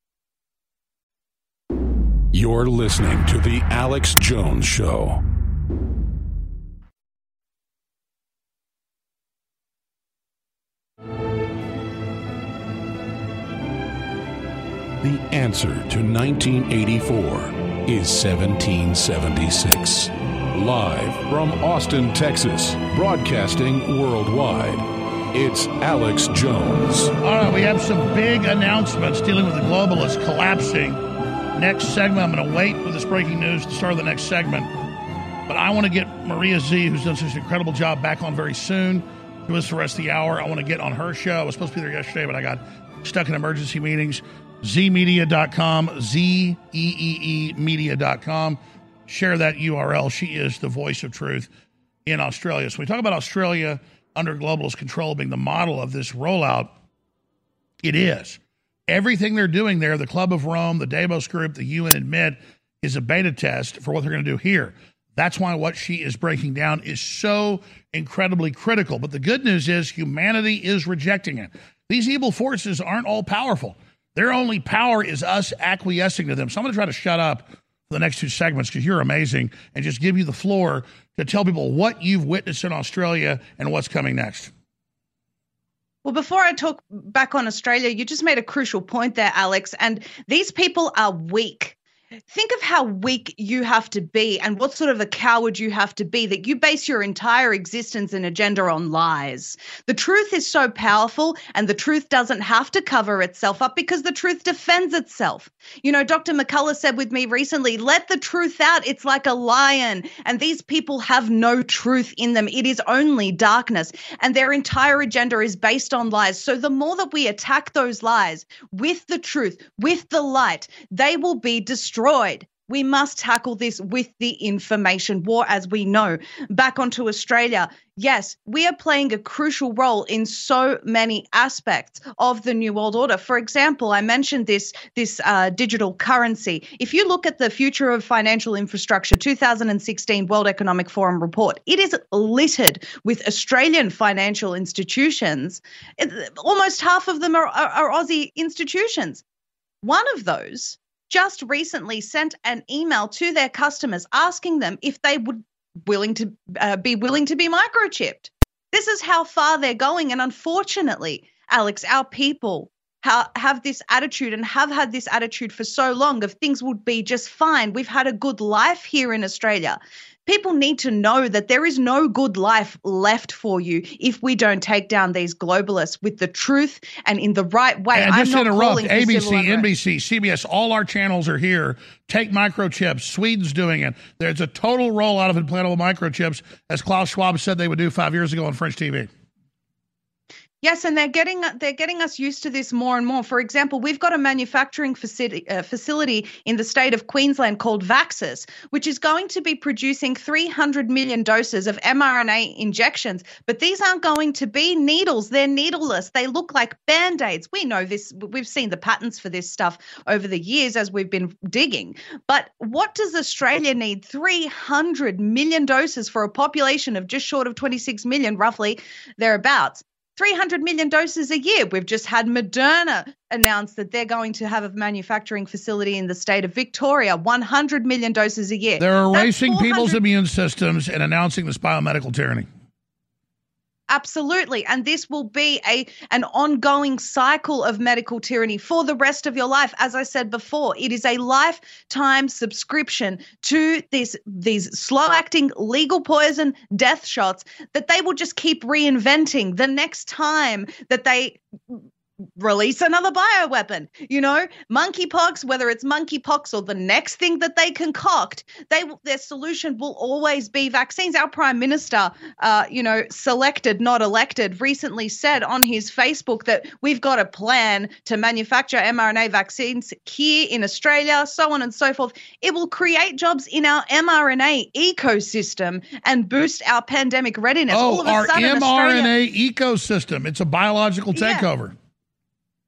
You're listening to The Alex Jones Show. The answer to 1984 is 1776. Live from Austin, Texas, broadcasting worldwide. It's Alex Jones. All right, we have some big announcements dealing with the globalists collapsing. Next segment, I'm going to wait with this breaking news to start the next segment. But I want to get Maria Z, who's done such an incredible job, back on very soon to us the rest of the hour. I want to get on her show. I was supposed to be there yesterday, but I got stuck in emergency meetings. Zmedia.com, Z E E E media.com. Share that URL. She is the voice of truth in Australia. So we talk about Australia under globalist control being the model of this rollout. It is. Everything they're doing there, the Club of Rome, the Davos Group, the UN admit, is a beta test for what they're going to do here. That's why what she is breaking down is so incredibly critical. But the good news is humanity is rejecting it. These evil forces aren't all powerful. Their only power is us acquiescing to them. So I'm going to try to shut up for the next two segments because you're amazing and just give you the floor to tell people what you've witnessed in Australia and what's coming next. Well, before I talk back on Australia, you just made a crucial point there, Alex. And these people are weak. Think of how weak you have to be and what sort of a coward you have to be that you base your entire existence and agenda on lies. The truth is so powerful, and the truth doesn't have to cover itself up because the truth defends itself. You know, Dr. McCullough said with me recently, let the truth out. It's like a lion. And these people have no truth in them, it is only darkness. And their entire agenda is based on lies. So the more that we attack those lies with the truth, with the light, they will be destroyed destroyed. We must tackle this with the information war, as we know. Back onto Australia. Yes, we are playing a crucial role in so many aspects of the New World Order. For example, I mentioned this this uh, digital currency. If you look at the Future of Financial Infrastructure 2016 World Economic Forum report, it is littered with Australian financial institutions. It, almost half of them are, are, are Aussie institutions. One of those just recently sent an email to their customers asking them if they would willing to uh, be willing to be microchipped. This is how far they're going, and unfortunately, Alex, our people ha- have this attitude and have had this attitude for so long of things would be just fine. We've had a good life here in Australia people need to know that there is no good life left for you if we don't take down these globalists with the truth and in the right way. And I'm just interrupt ABC, NBC, CBS, all our channels are here. Take microchips. Sweden's doing it. There's a total rollout of implantable microchips, as Klaus Schwab said they would do five years ago on French TV. Yes, and they're getting they're getting us used to this more and more. For example, we've got a manufacturing facility, uh, facility in the state of Queensland called Vaxxas, which is going to be producing 300 million doses of mRNA injections. But these aren't going to be needles; they're needleless. They look like band aids. We know this. We've seen the patents for this stuff over the years as we've been digging. But what does Australia need? 300 million doses for a population of just short of 26 million, roughly thereabouts. 300 million doses a year. We've just had Moderna announce that they're going to have a manufacturing facility in the state of Victoria, 100 million doses a year. They're erasing people's immune systems and announcing this biomedical tyranny. Absolutely. And this will be a an ongoing cycle of medical tyranny for the rest of your life. As I said before, it is a lifetime subscription to this these slow-acting legal poison death shots that they will just keep reinventing the next time that they release another bioweapon. You know, monkeypox, whether it's monkeypox or the next thing that they concoct, they their solution will always be vaccines. Our prime minister, uh, you know, selected, not elected, recently said on his Facebook that we've got a plan to manufacture mRNA vaccines here in Australia, so on and so forth. It will create jobs in our mRNA ecosystem and boost our pandemic readiness. Oh, our sudden, mRNA Australia, ecosystem. It's a biological takeover. Yeah.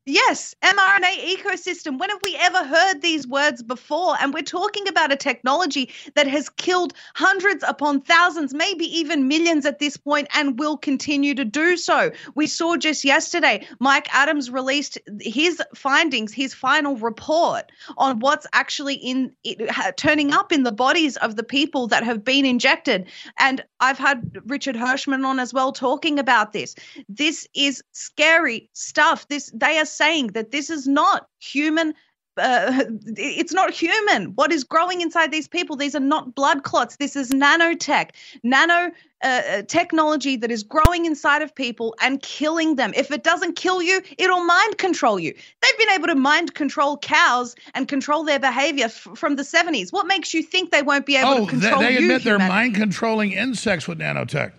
Yes, mRNA ecosystem. When have we ever heard these words before? And we're talking about a technology that has killed hundreds upon thousands, maybe even millions at this point, and will continue to do so. We saw just yesterday, Mike Adams released his findings, his final report on what's actually in it, turning up in the bodies of the people that have been injected. And I've had Richard Hirschman on as well talking about this. This is scary stuff. This they are saying that this is not human uh, it's not human. What is growing inside these people? These are not blood clots. This is nanotech, nano uh, uh, technology that is growing inside of people and killing them. If it doesn't kill you, it'll mind control you. They've been able to mind control cows and control their behavior f- from the 70s. What makes you think they won't be able oh, to control they, they you? admit they're mind controlling insects with nanotech.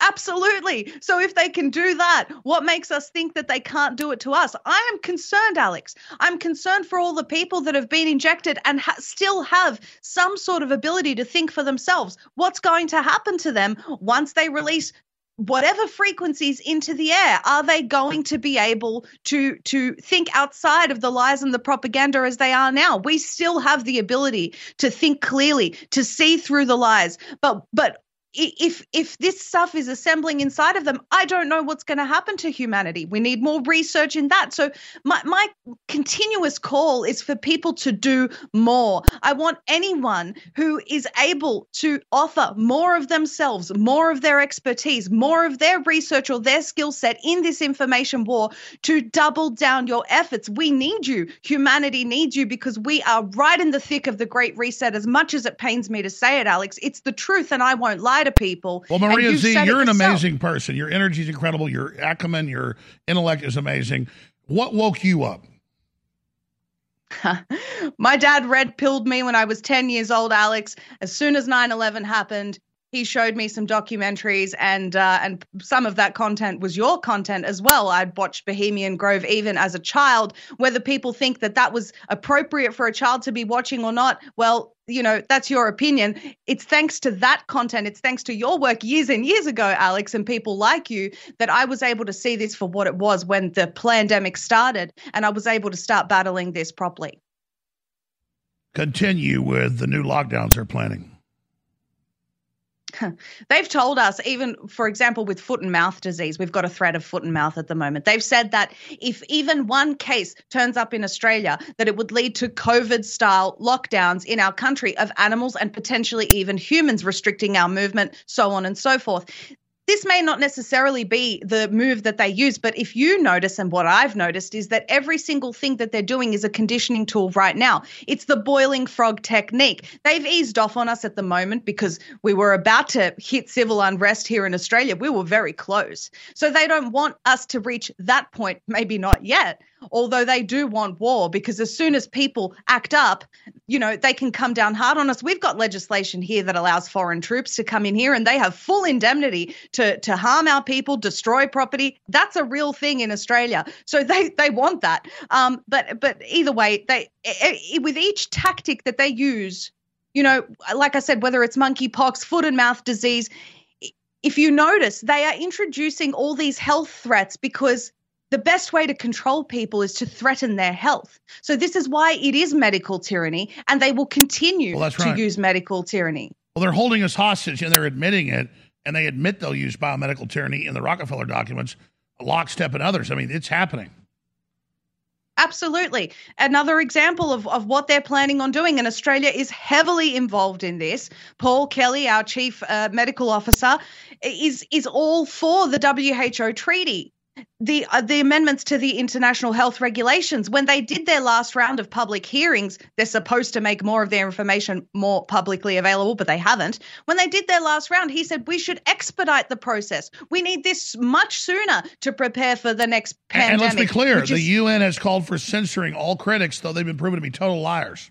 Absolutely. So if they can do that, what makes us think that they can't do it to us? I am concerned, Alex. I'm concerned for all the people that have been injected and ha- still have some sort of ability to think for themselves. What's going to happen to them once they release whatever frequencies into the air are they going to be able to to think outside of the lies and the propaganda as they are now we still have the ability to think clearly to see through the lies but but if if this stuff is assembling inside of them, I don't know what's going to happen to humanity. We need more research in that. So my my continuous call is for people to do more. I want anyone who is able to offer more of themselves, more of their expertise, more of their research or their skill set in this information war to double down your efforts. We need you. Humanity needs you because we are right in the thick of the great reset as much as it pains me to say it, Alex. It's the truth and I won't lie to people. Well, Maria you Z, you're an yourself. amazing person. Your energy is incredible. Your acumen, your intellect is amazing. What woke you up? My dad red pilled me when I was 10 years old, Alex. As soon as 9 11 happened, he showed me some documentaries, and uh, and some of that content was your content as well. I'd watched Bohemian Grove even as a child. Whether people think that that was appropriate for a child to be watching or not, well, you know, that's your opinion. It's thanks to that content, it's thanks to your work years and years ago, Alex, and people like you, that I was able to see this for what it was when the pandemic started, and I was able to start battling this properly. Continue with the new lockdowns they're planning. They've told us, even for example, with foot and mouth disease, we've got a threat of foot and mouth at the moment. They've said that if even one case turns up in Australia, that it would lead to COVID style lockdowns in our country of animals and potentially even humans restricting our movement, so on and so forth this may not necessarily be the move that they use, but if you notice, and what I've noticed is that every single thing that they're doing is a conditioning tool right now. It's the boiling frog technique. They've eased off on us at the moment because we were about to hit civil unrest here in Australia. We were very close. So they don't want us to reach that point, maybe not yet although they do want war because as soon as people act up, you know, they can come down hard on us. We've got legislation here that allows foreign troops to come in here and they have full indemnity to to harm our people, destroy property. That's a real thing in Australia. So they they want that. Um, but but either way, they with each tactic that they use, you know, like I said, whether it's monkeypox, foot and mouth disease, if you notice, they are introducing all these health threats because the best way to control people is to threaten their health. So this is why it is medical tyranny, and they will continue well, to right. use medical tyranny. Well, they're holding us hostage, and they're admitting it, and they admit they'll use biomedical tyranny in the Rockefeller documents, lockstep and others. I mean, it's happening. Absolutely. Another example of, of what they're planning on doing, and Australia is heavily involved in this. Paul Kelly, our chief uh, medical officer, is is all for the WHO treaty the uh, the amendments to the international health regulations when they did their last round of public hearings they're supposed to make more of their information more publicly available but they haven't. When they did their last round he said we should expedite the process. We need this much sooner to prepare for the next pandemic and let's be clear is- the UN has called for censoring all critics though they've been proven to be total liars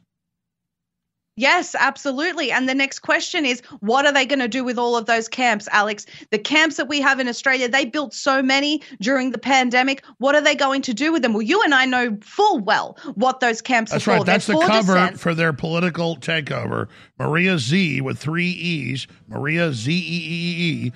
Yes, absolutely. And the next question is what are they going to do with all of those camps, Alex? The camps that we have in Australia, they built so many during the pandemic. What are they going to do with them? Well, you and I know full well what those camps That's are right. for. That's They're the for cover dissent. for their political takeover. Maria Z with three E's. Maria Z E E E.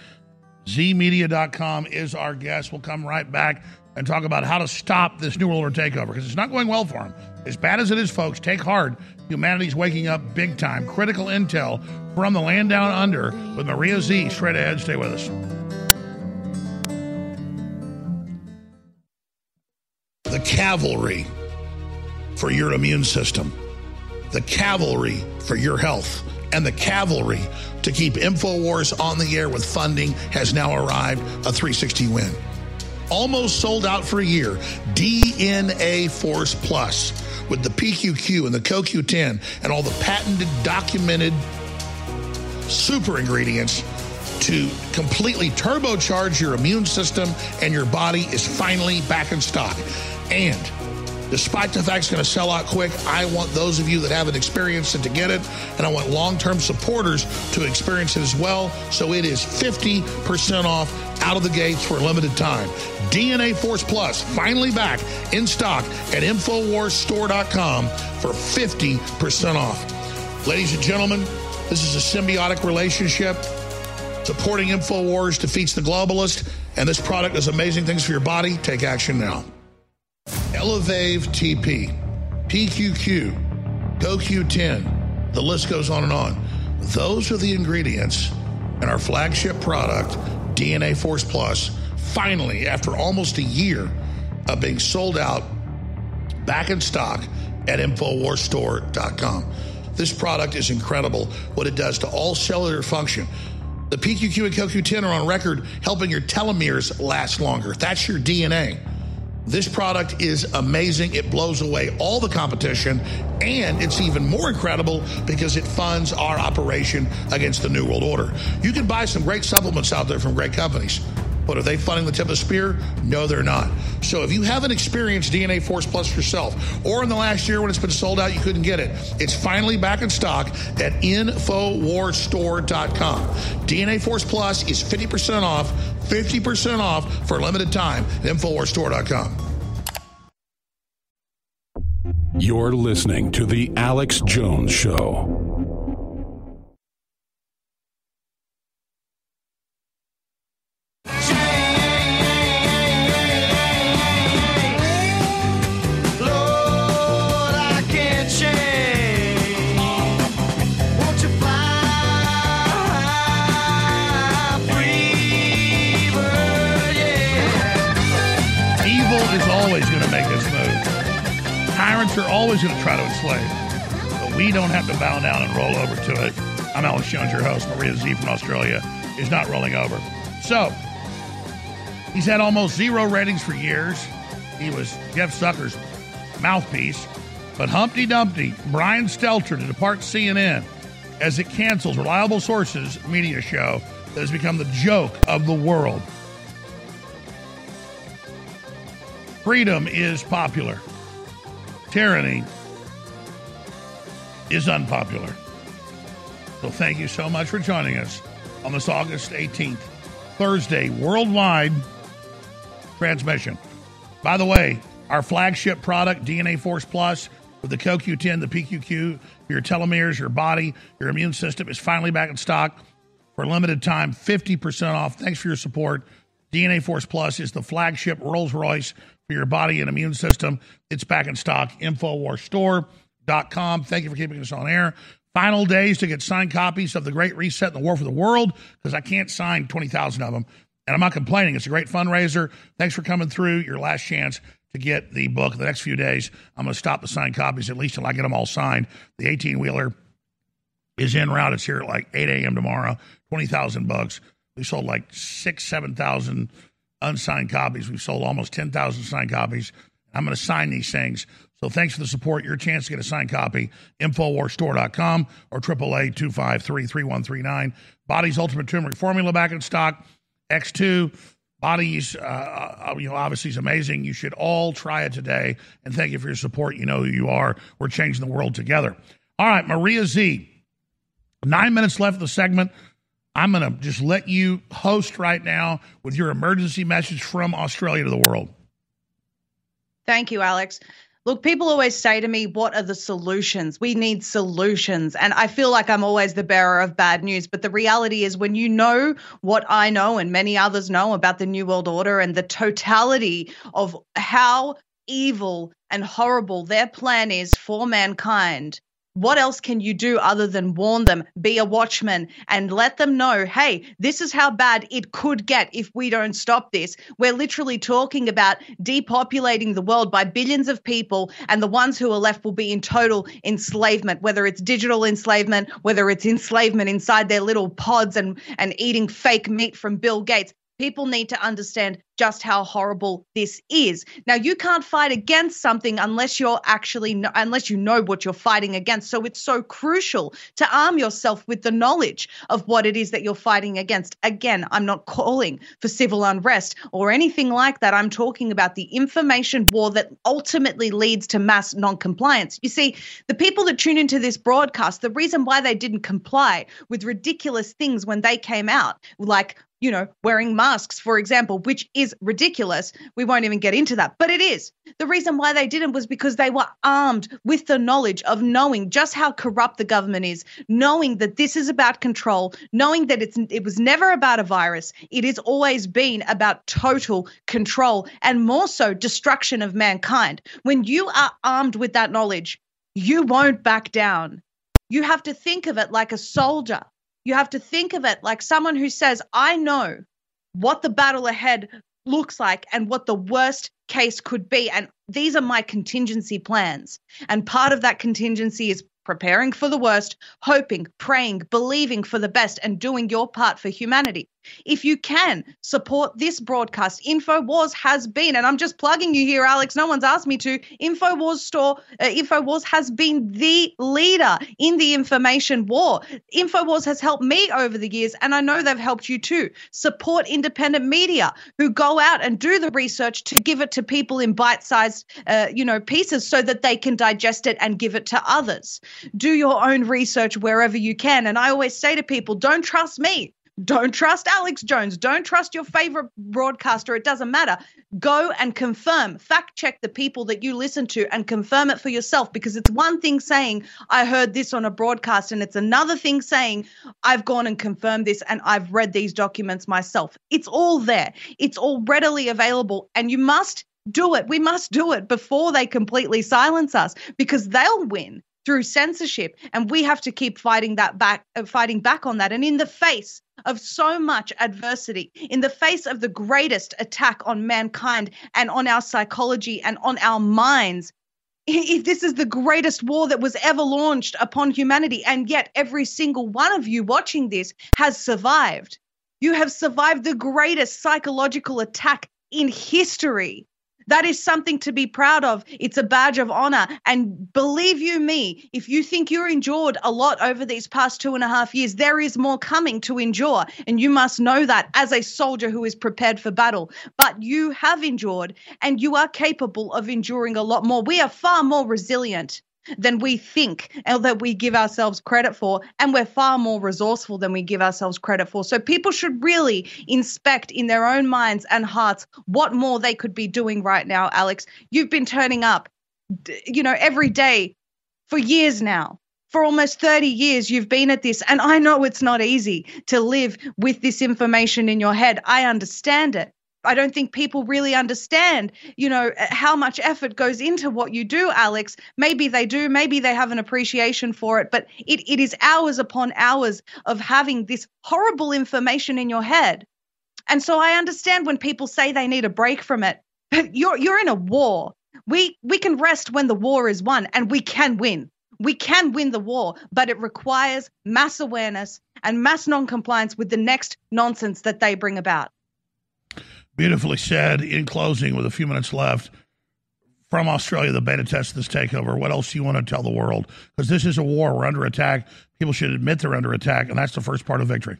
Zmedia.com is our guest. We'll come right back and talk about how to stop this New World Order takeover because it's not going well for them. As bad as it is, folks, take heart. Humanity's waking up big time. Critical intel from the land down under with Maria Z. Straight ahead. Stay with us. The cavalry for your immune system, the cavalry for your health, and the cavalry to keep InfoWars on the air with funding has now arrived a 360 win. Almost sold out for a year. DNA Force Plus with the PQQ and the CoQ10 and all the patented, documented super ingredients to completely turbocharge your immune system and your body is finally back in stock. And despite the fact it's going to sell out quick, I want those of you that haven't experienced it to get it, and I want long term supporters to experience it as well. So it is 50% off out of the gates for a limited time. DNA Force Plus, finally back in stock at InfoWarsStore.com for 50% off. Ladies and gentlemen, this is a symbiotic relationship. Supporting InfoWars defeats the globalist, and this product does amazing things for your body. Take action now. ElevATP, PQQ, CoQ10, the list goes on and on. Those are the ingredients in our flagship product, DNA Force Plus, finally, after almost a year of being sold out, back in stock at InfoWarsStore.com. This product is incredible what it does to all cellular function. The PQQ and CoQ10 are on record helping your telomeres last longer. That's your DNA. This product is amazing. It blows away all the competition, and it's even more incredible because it funds our operation against the New World Order. You can buy some great supplements out there from great companies. But are they funding the tip of the spear? No, they're not. So if you haven't experienced DNA Force Plus yourself, or in the last year when it's been sold out, you couldn't get it, it's finally back in stock at InfoWarsStore.com. DNA Force Plus is 50% off, 50% off for a limited time at InfoWarsStore.com. You're listening to The Alex Jones Show. Are always going to try to enslave. But we don't have to bow down and roll over to it. I'm Alex Jones, your host. Maria Zeee from Australia is not rolling over. So, he's had almost zero ratings for years. He was Jeff Zucker's mouthpiece. But Humpty Dumpty, Brian Stelter to depart CNN as it cancels reliable sources media show that has become the joke of the world. Freedom is popular. Tyranny is unpopular. So thank you so much for joining us on this August 18th, Thursday, worldwide transmission. By the way, our flagship product, DNA Force Plus, with the CoQ10, the PQQ, your telomeres, your body, your immune system, is finally back in stock for a limited time, 50% off. Thanks for your support. DNA Force Plus is the flagship Rolls Royce for your body and immune system. It's back in stock. InfoWarsStore.com. Thank you for keeping us on air. Final days to get signed copies of The Great Reset and the War for the World because I can't sign 20,000 of them. And I'm not complaining. It's a great fundraiser. Thanks for coming through. Your last chance to get the book. The next few days, I'm going to stop the signed copies at least until I get them all signed. The 18 wheeler is in route. It's here at like 8 a.m. tomorrow. 20,000 bucks. We sold like six, 7,000 unsigned copies. We've sold almost 10,000 signed copies. I'm going to sign these things. So thanks for the support. Your chance to get a signed copy, InfoWarsStore.com or 888-253-3139. Body's Ultimate Turmeric Formula back in stock. X2. Bodies, uh, uh, you know, obviously is amazing. You should all try it today. And thank you for your support. You know who you are. We're changing the world together. All right, Maria Zeee. Nine minutes left of the segment. I'm going to just let you host right now with your emergency message from Australia to the world. Thank you, Alex. Look, people always say to me, What are the solutions? We need solutions. And I feel like I'm always the bearer of bad news. But the reality is, when you know what I know and many others know about the New World Order and the totality of how evil and horrible their plan is for mankind, what else can you do other than warn them, be a watchman, and let them know, hey, this is how bad it could get if we don't stop this? We're literally talking about depopulating the world by billions of people, and the ones who are left will be in total enslavement, whether it's digital enslavement, whether it's enslavement inside their little pods and, and eating fake meat from Bill Gates. People need to understand just how horrible this is. Now, you can't fight against something unless you're actually unless you know what you're fighting against. So it's so crucial to arm yourself with the knowledge of what it is that you're fighting against. Again, I'm not calling for civil unrest or anything like that. I'm talking about the information war that ultimately leads to mass non-compliance. You see, the people that tune into this broadcast, the reason why they didn't comply with ridiculous things when they came out, like you know, wearing masks, for example, which is ridiculous. We won't even get into that, but it is. The reason why they didn't was because they were armed with the knowledge of knowing just how corrupt the government is, knowing that this is about control, knowing that it's it was never about a virus. It has always been about total control and more so destruction of mankind. When you are armed with that knowledge, you won't back down. You have to think of it like a soldier You have to think of it like someone who says, I know what the battle ahead looks like and what the worst case could be. And these are my contingency plans. And part of that contingency is preparing for the worst, hoping, praying, believing for the best, and doing your part for humanity. If you can support this broadcast, InfoWars has been, and I'm just plugging you here, Alex. No one's asked me to. InfoWars store, uh, InfoWars has been the leader in the information war. InfoWars has helped me over the years, and I know they've helped you too. Support independent media who go out and do the research to give it to people in bite-sized, uh, you know, pieces so that they can digest it and give it to others. Do your own research wherever you can, and I always say to people, don't trust me. Don't trust Alex Jones. Don't trust your favorite broadcaster. It doesn't matter. Go and confirm, fact check the people that you listen to and confirm it for yourself because it's one thing saying, I heard this on a broadcast, and it's another thing saying, I've gone and confirmed this and I've read these documents myself. It's all there, it's all readily available, and you must do it. We must do it before they completely silence us because they'll win through censorship and we have to keep fighting that back uh, fighting back on that. And in the face of so much adversity in the face of the greatest attack on mankind and on our psychology and on our minds if this is the greatest war that was ever launched upon humanity and yet every single one of you watching this has survived you have survived the greatest psychological attack in history that is something to be proud of. It's a badge of honor. And believe you me, if you think you're endured a lot over these past two and a half years, there is more coming to endure. And you must know that as a soldier who is prepared for battle. But you have endured and you are capable of enduring a lot more. We are far more resilient than we think and that we give ourselves credit for. And we're far more resourceful than we give ourselves credit for. So people should really inspect in their own minds and hearts what more they could be doing right now, Alex. You've been turning up, you know, every day for years now. For almost 30 years, you've been at this. And I know it's not easy to live with this information in your head. I understand it. I don't think people really understand, you know, uh, how much effort goes into what you do, Alex. Maybe they do, maybe they have an appreciation for it, but it, it is hours upon hours of having this horrible information in your head. And so I understand when people say they need a break from it. But you're you're in a war. We we can rest when the war is won, and we can win. We can win the war, but it requires mass awareness and mass non-compliance with the next nonsense that they bring about. Beautifully said. In closing, with a few minutes left, from Australia, the beta test this takeover. What else do you want to tell the world? Because this is a war. We're under attack. People should admit they're under attack, and that's the first part of victory.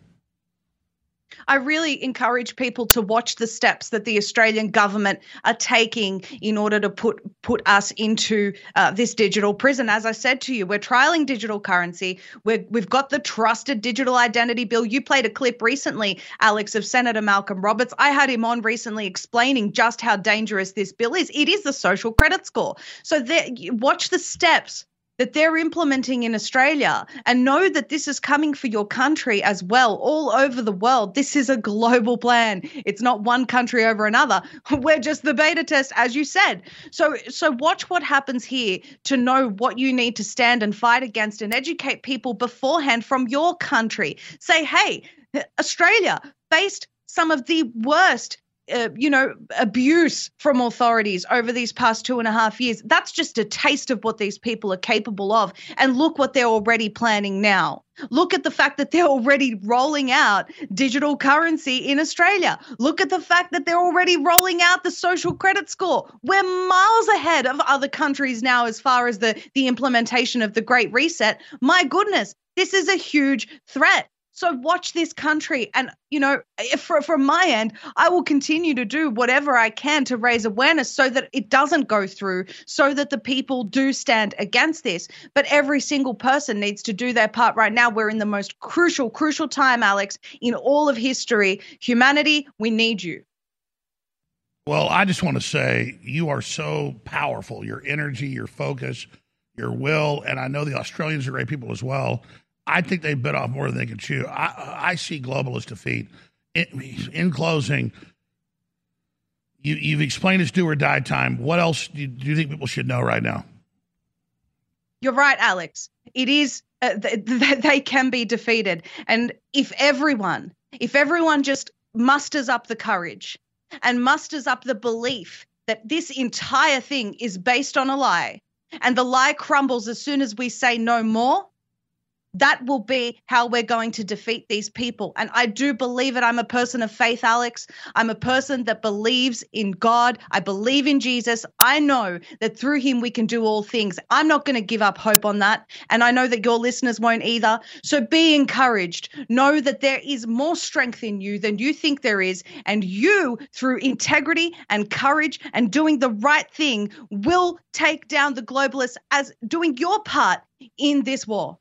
I really encourage people to watch the steps that the Australian government are taking in order to put put us into uh, this digital prison. As I said to you, we're trialing digital currency. We're, we've got the trusted digital identity bill. You played a clip recently, Alex, of Senator Malcolm Roberts. I had him on recently explaining just how dangerous this bill is. It is the social credit score. So there, watch the steps that they're implementing in Australia and know that this is coming for your country as well, all over the world. This is a global plan. It's not one country over another. We're just the beta test, as you said. So, so watch what happens here to know what you need to stand and fight against and educate people beforehand from your country. Say, hey, Australia faced some of the worst uh, you know, abuse from authorities over these past two and a half years. That's just a taste of what these people are capable of. And look what they're already planning now. Look at the fact that they're already rolling out digital currency in Australia. Look at the fact that they're already rolling out the social credit score. We're miles ahead of other countries now as far as the, the implementation of the Great Reset. My goodness, this is a huge threat. So watch this country. And, you know, if, from my end, I will continue to do whatever I can to raise awareness so that it doesn't go through, so that the people do stand against this. But every single person needs to do their part right now. We're in the most crucial, crucial time, Alex, in all of history. Humanity, we need you. Well, I just want to say you are so powerful. Your energy, your focus, your will, and I know the Australians are great people as well. I think they bit off more than they can chew. I, I see globalist defeat. In, in closing, you, you've explained it's do or die time. What else do you, do you think people should know right now? You're right, Alex. It is uh, th- th- they can be defeated. And if everyone, if everyone just musters up the courage and musters up the belief that this entire thing is based on a lie, and the lie crumbles as soon as we say no more, that will be how we're going to defeat these people. And I do believe it. I'm a person of faith, Alex. I'm a person that believes in God. I believe in Jesus. I know that through him we can do all things. I'm not going to give up hope on that. And I know that your listeners won't either. So be encouraged. Know that there is more strength in you than you think there is. And you, through integrity and courage and doing the right thing, will take down the globalists as doing your part in this war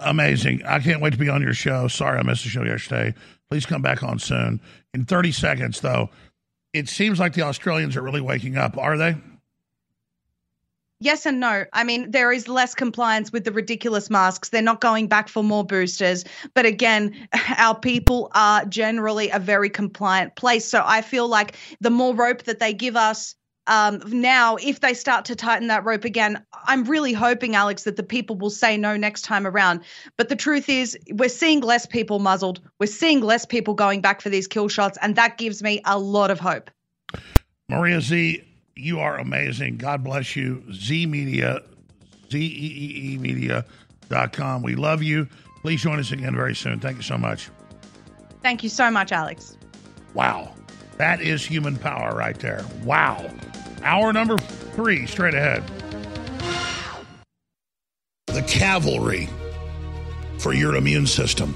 amazing. I can't wait to be on your show. Sorry I missed the show yesterday. Please come back on soon. In 30 seconds, though, it seems like the Australians are really waking up. Are they? Yes and no. I mean, there is less compliance with the ridiculous masks. They're not going back for more boosters. But again, our people are generally a very compliant place. So I feel like the more rope that they give us, um, now, if they start to tighten that rope again, I'm really hoping, Alex, that the people will say no next time around. But the truth is, we're seeing less people muzzled. We're seeing less people going back for these kill shots, and that gives me a lot of hope. Maria Zeee, you are amazing. God bless you. Zeee Media, Z E E E Media.com. We love you. Please join us again very soon. Thank you so much. Thank you so much, Alex. Wow. That is human power right there. Wow. Hour number three, straight ahead. The cavalry for your immune system,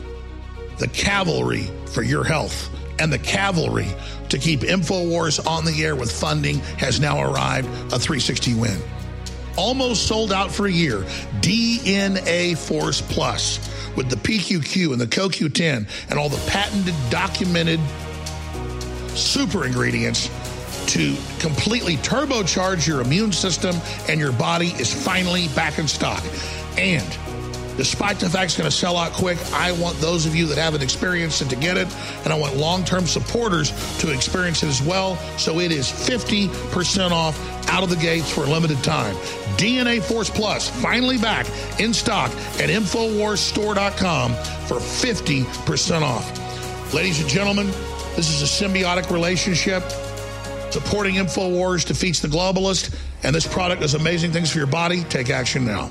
the cavalry for your health, and the cavalry to keep InfoWars on the air with funding has now arrived a 360 win. Almost sold out for a year. DNA Force Plus with the PQQ and the CoQ10 and all the patented, documented super ingredients to completely turbocharge your immune system, and your body is finally back in stock. And despite the fact it's going to sell out quick, I want those of you that haven't experienced it to get it, and I want long term supporters to experience it as well. So it is 50% off out of the gates for a limited time. DNA Force Plus finally back in stock at InfoWarsStore.com for 50% off. Ladies and gentlemen, this is a symbiotic relationship. Supporting InfoWars defeats the globalist, and this product does amazing things for your body. Take action now.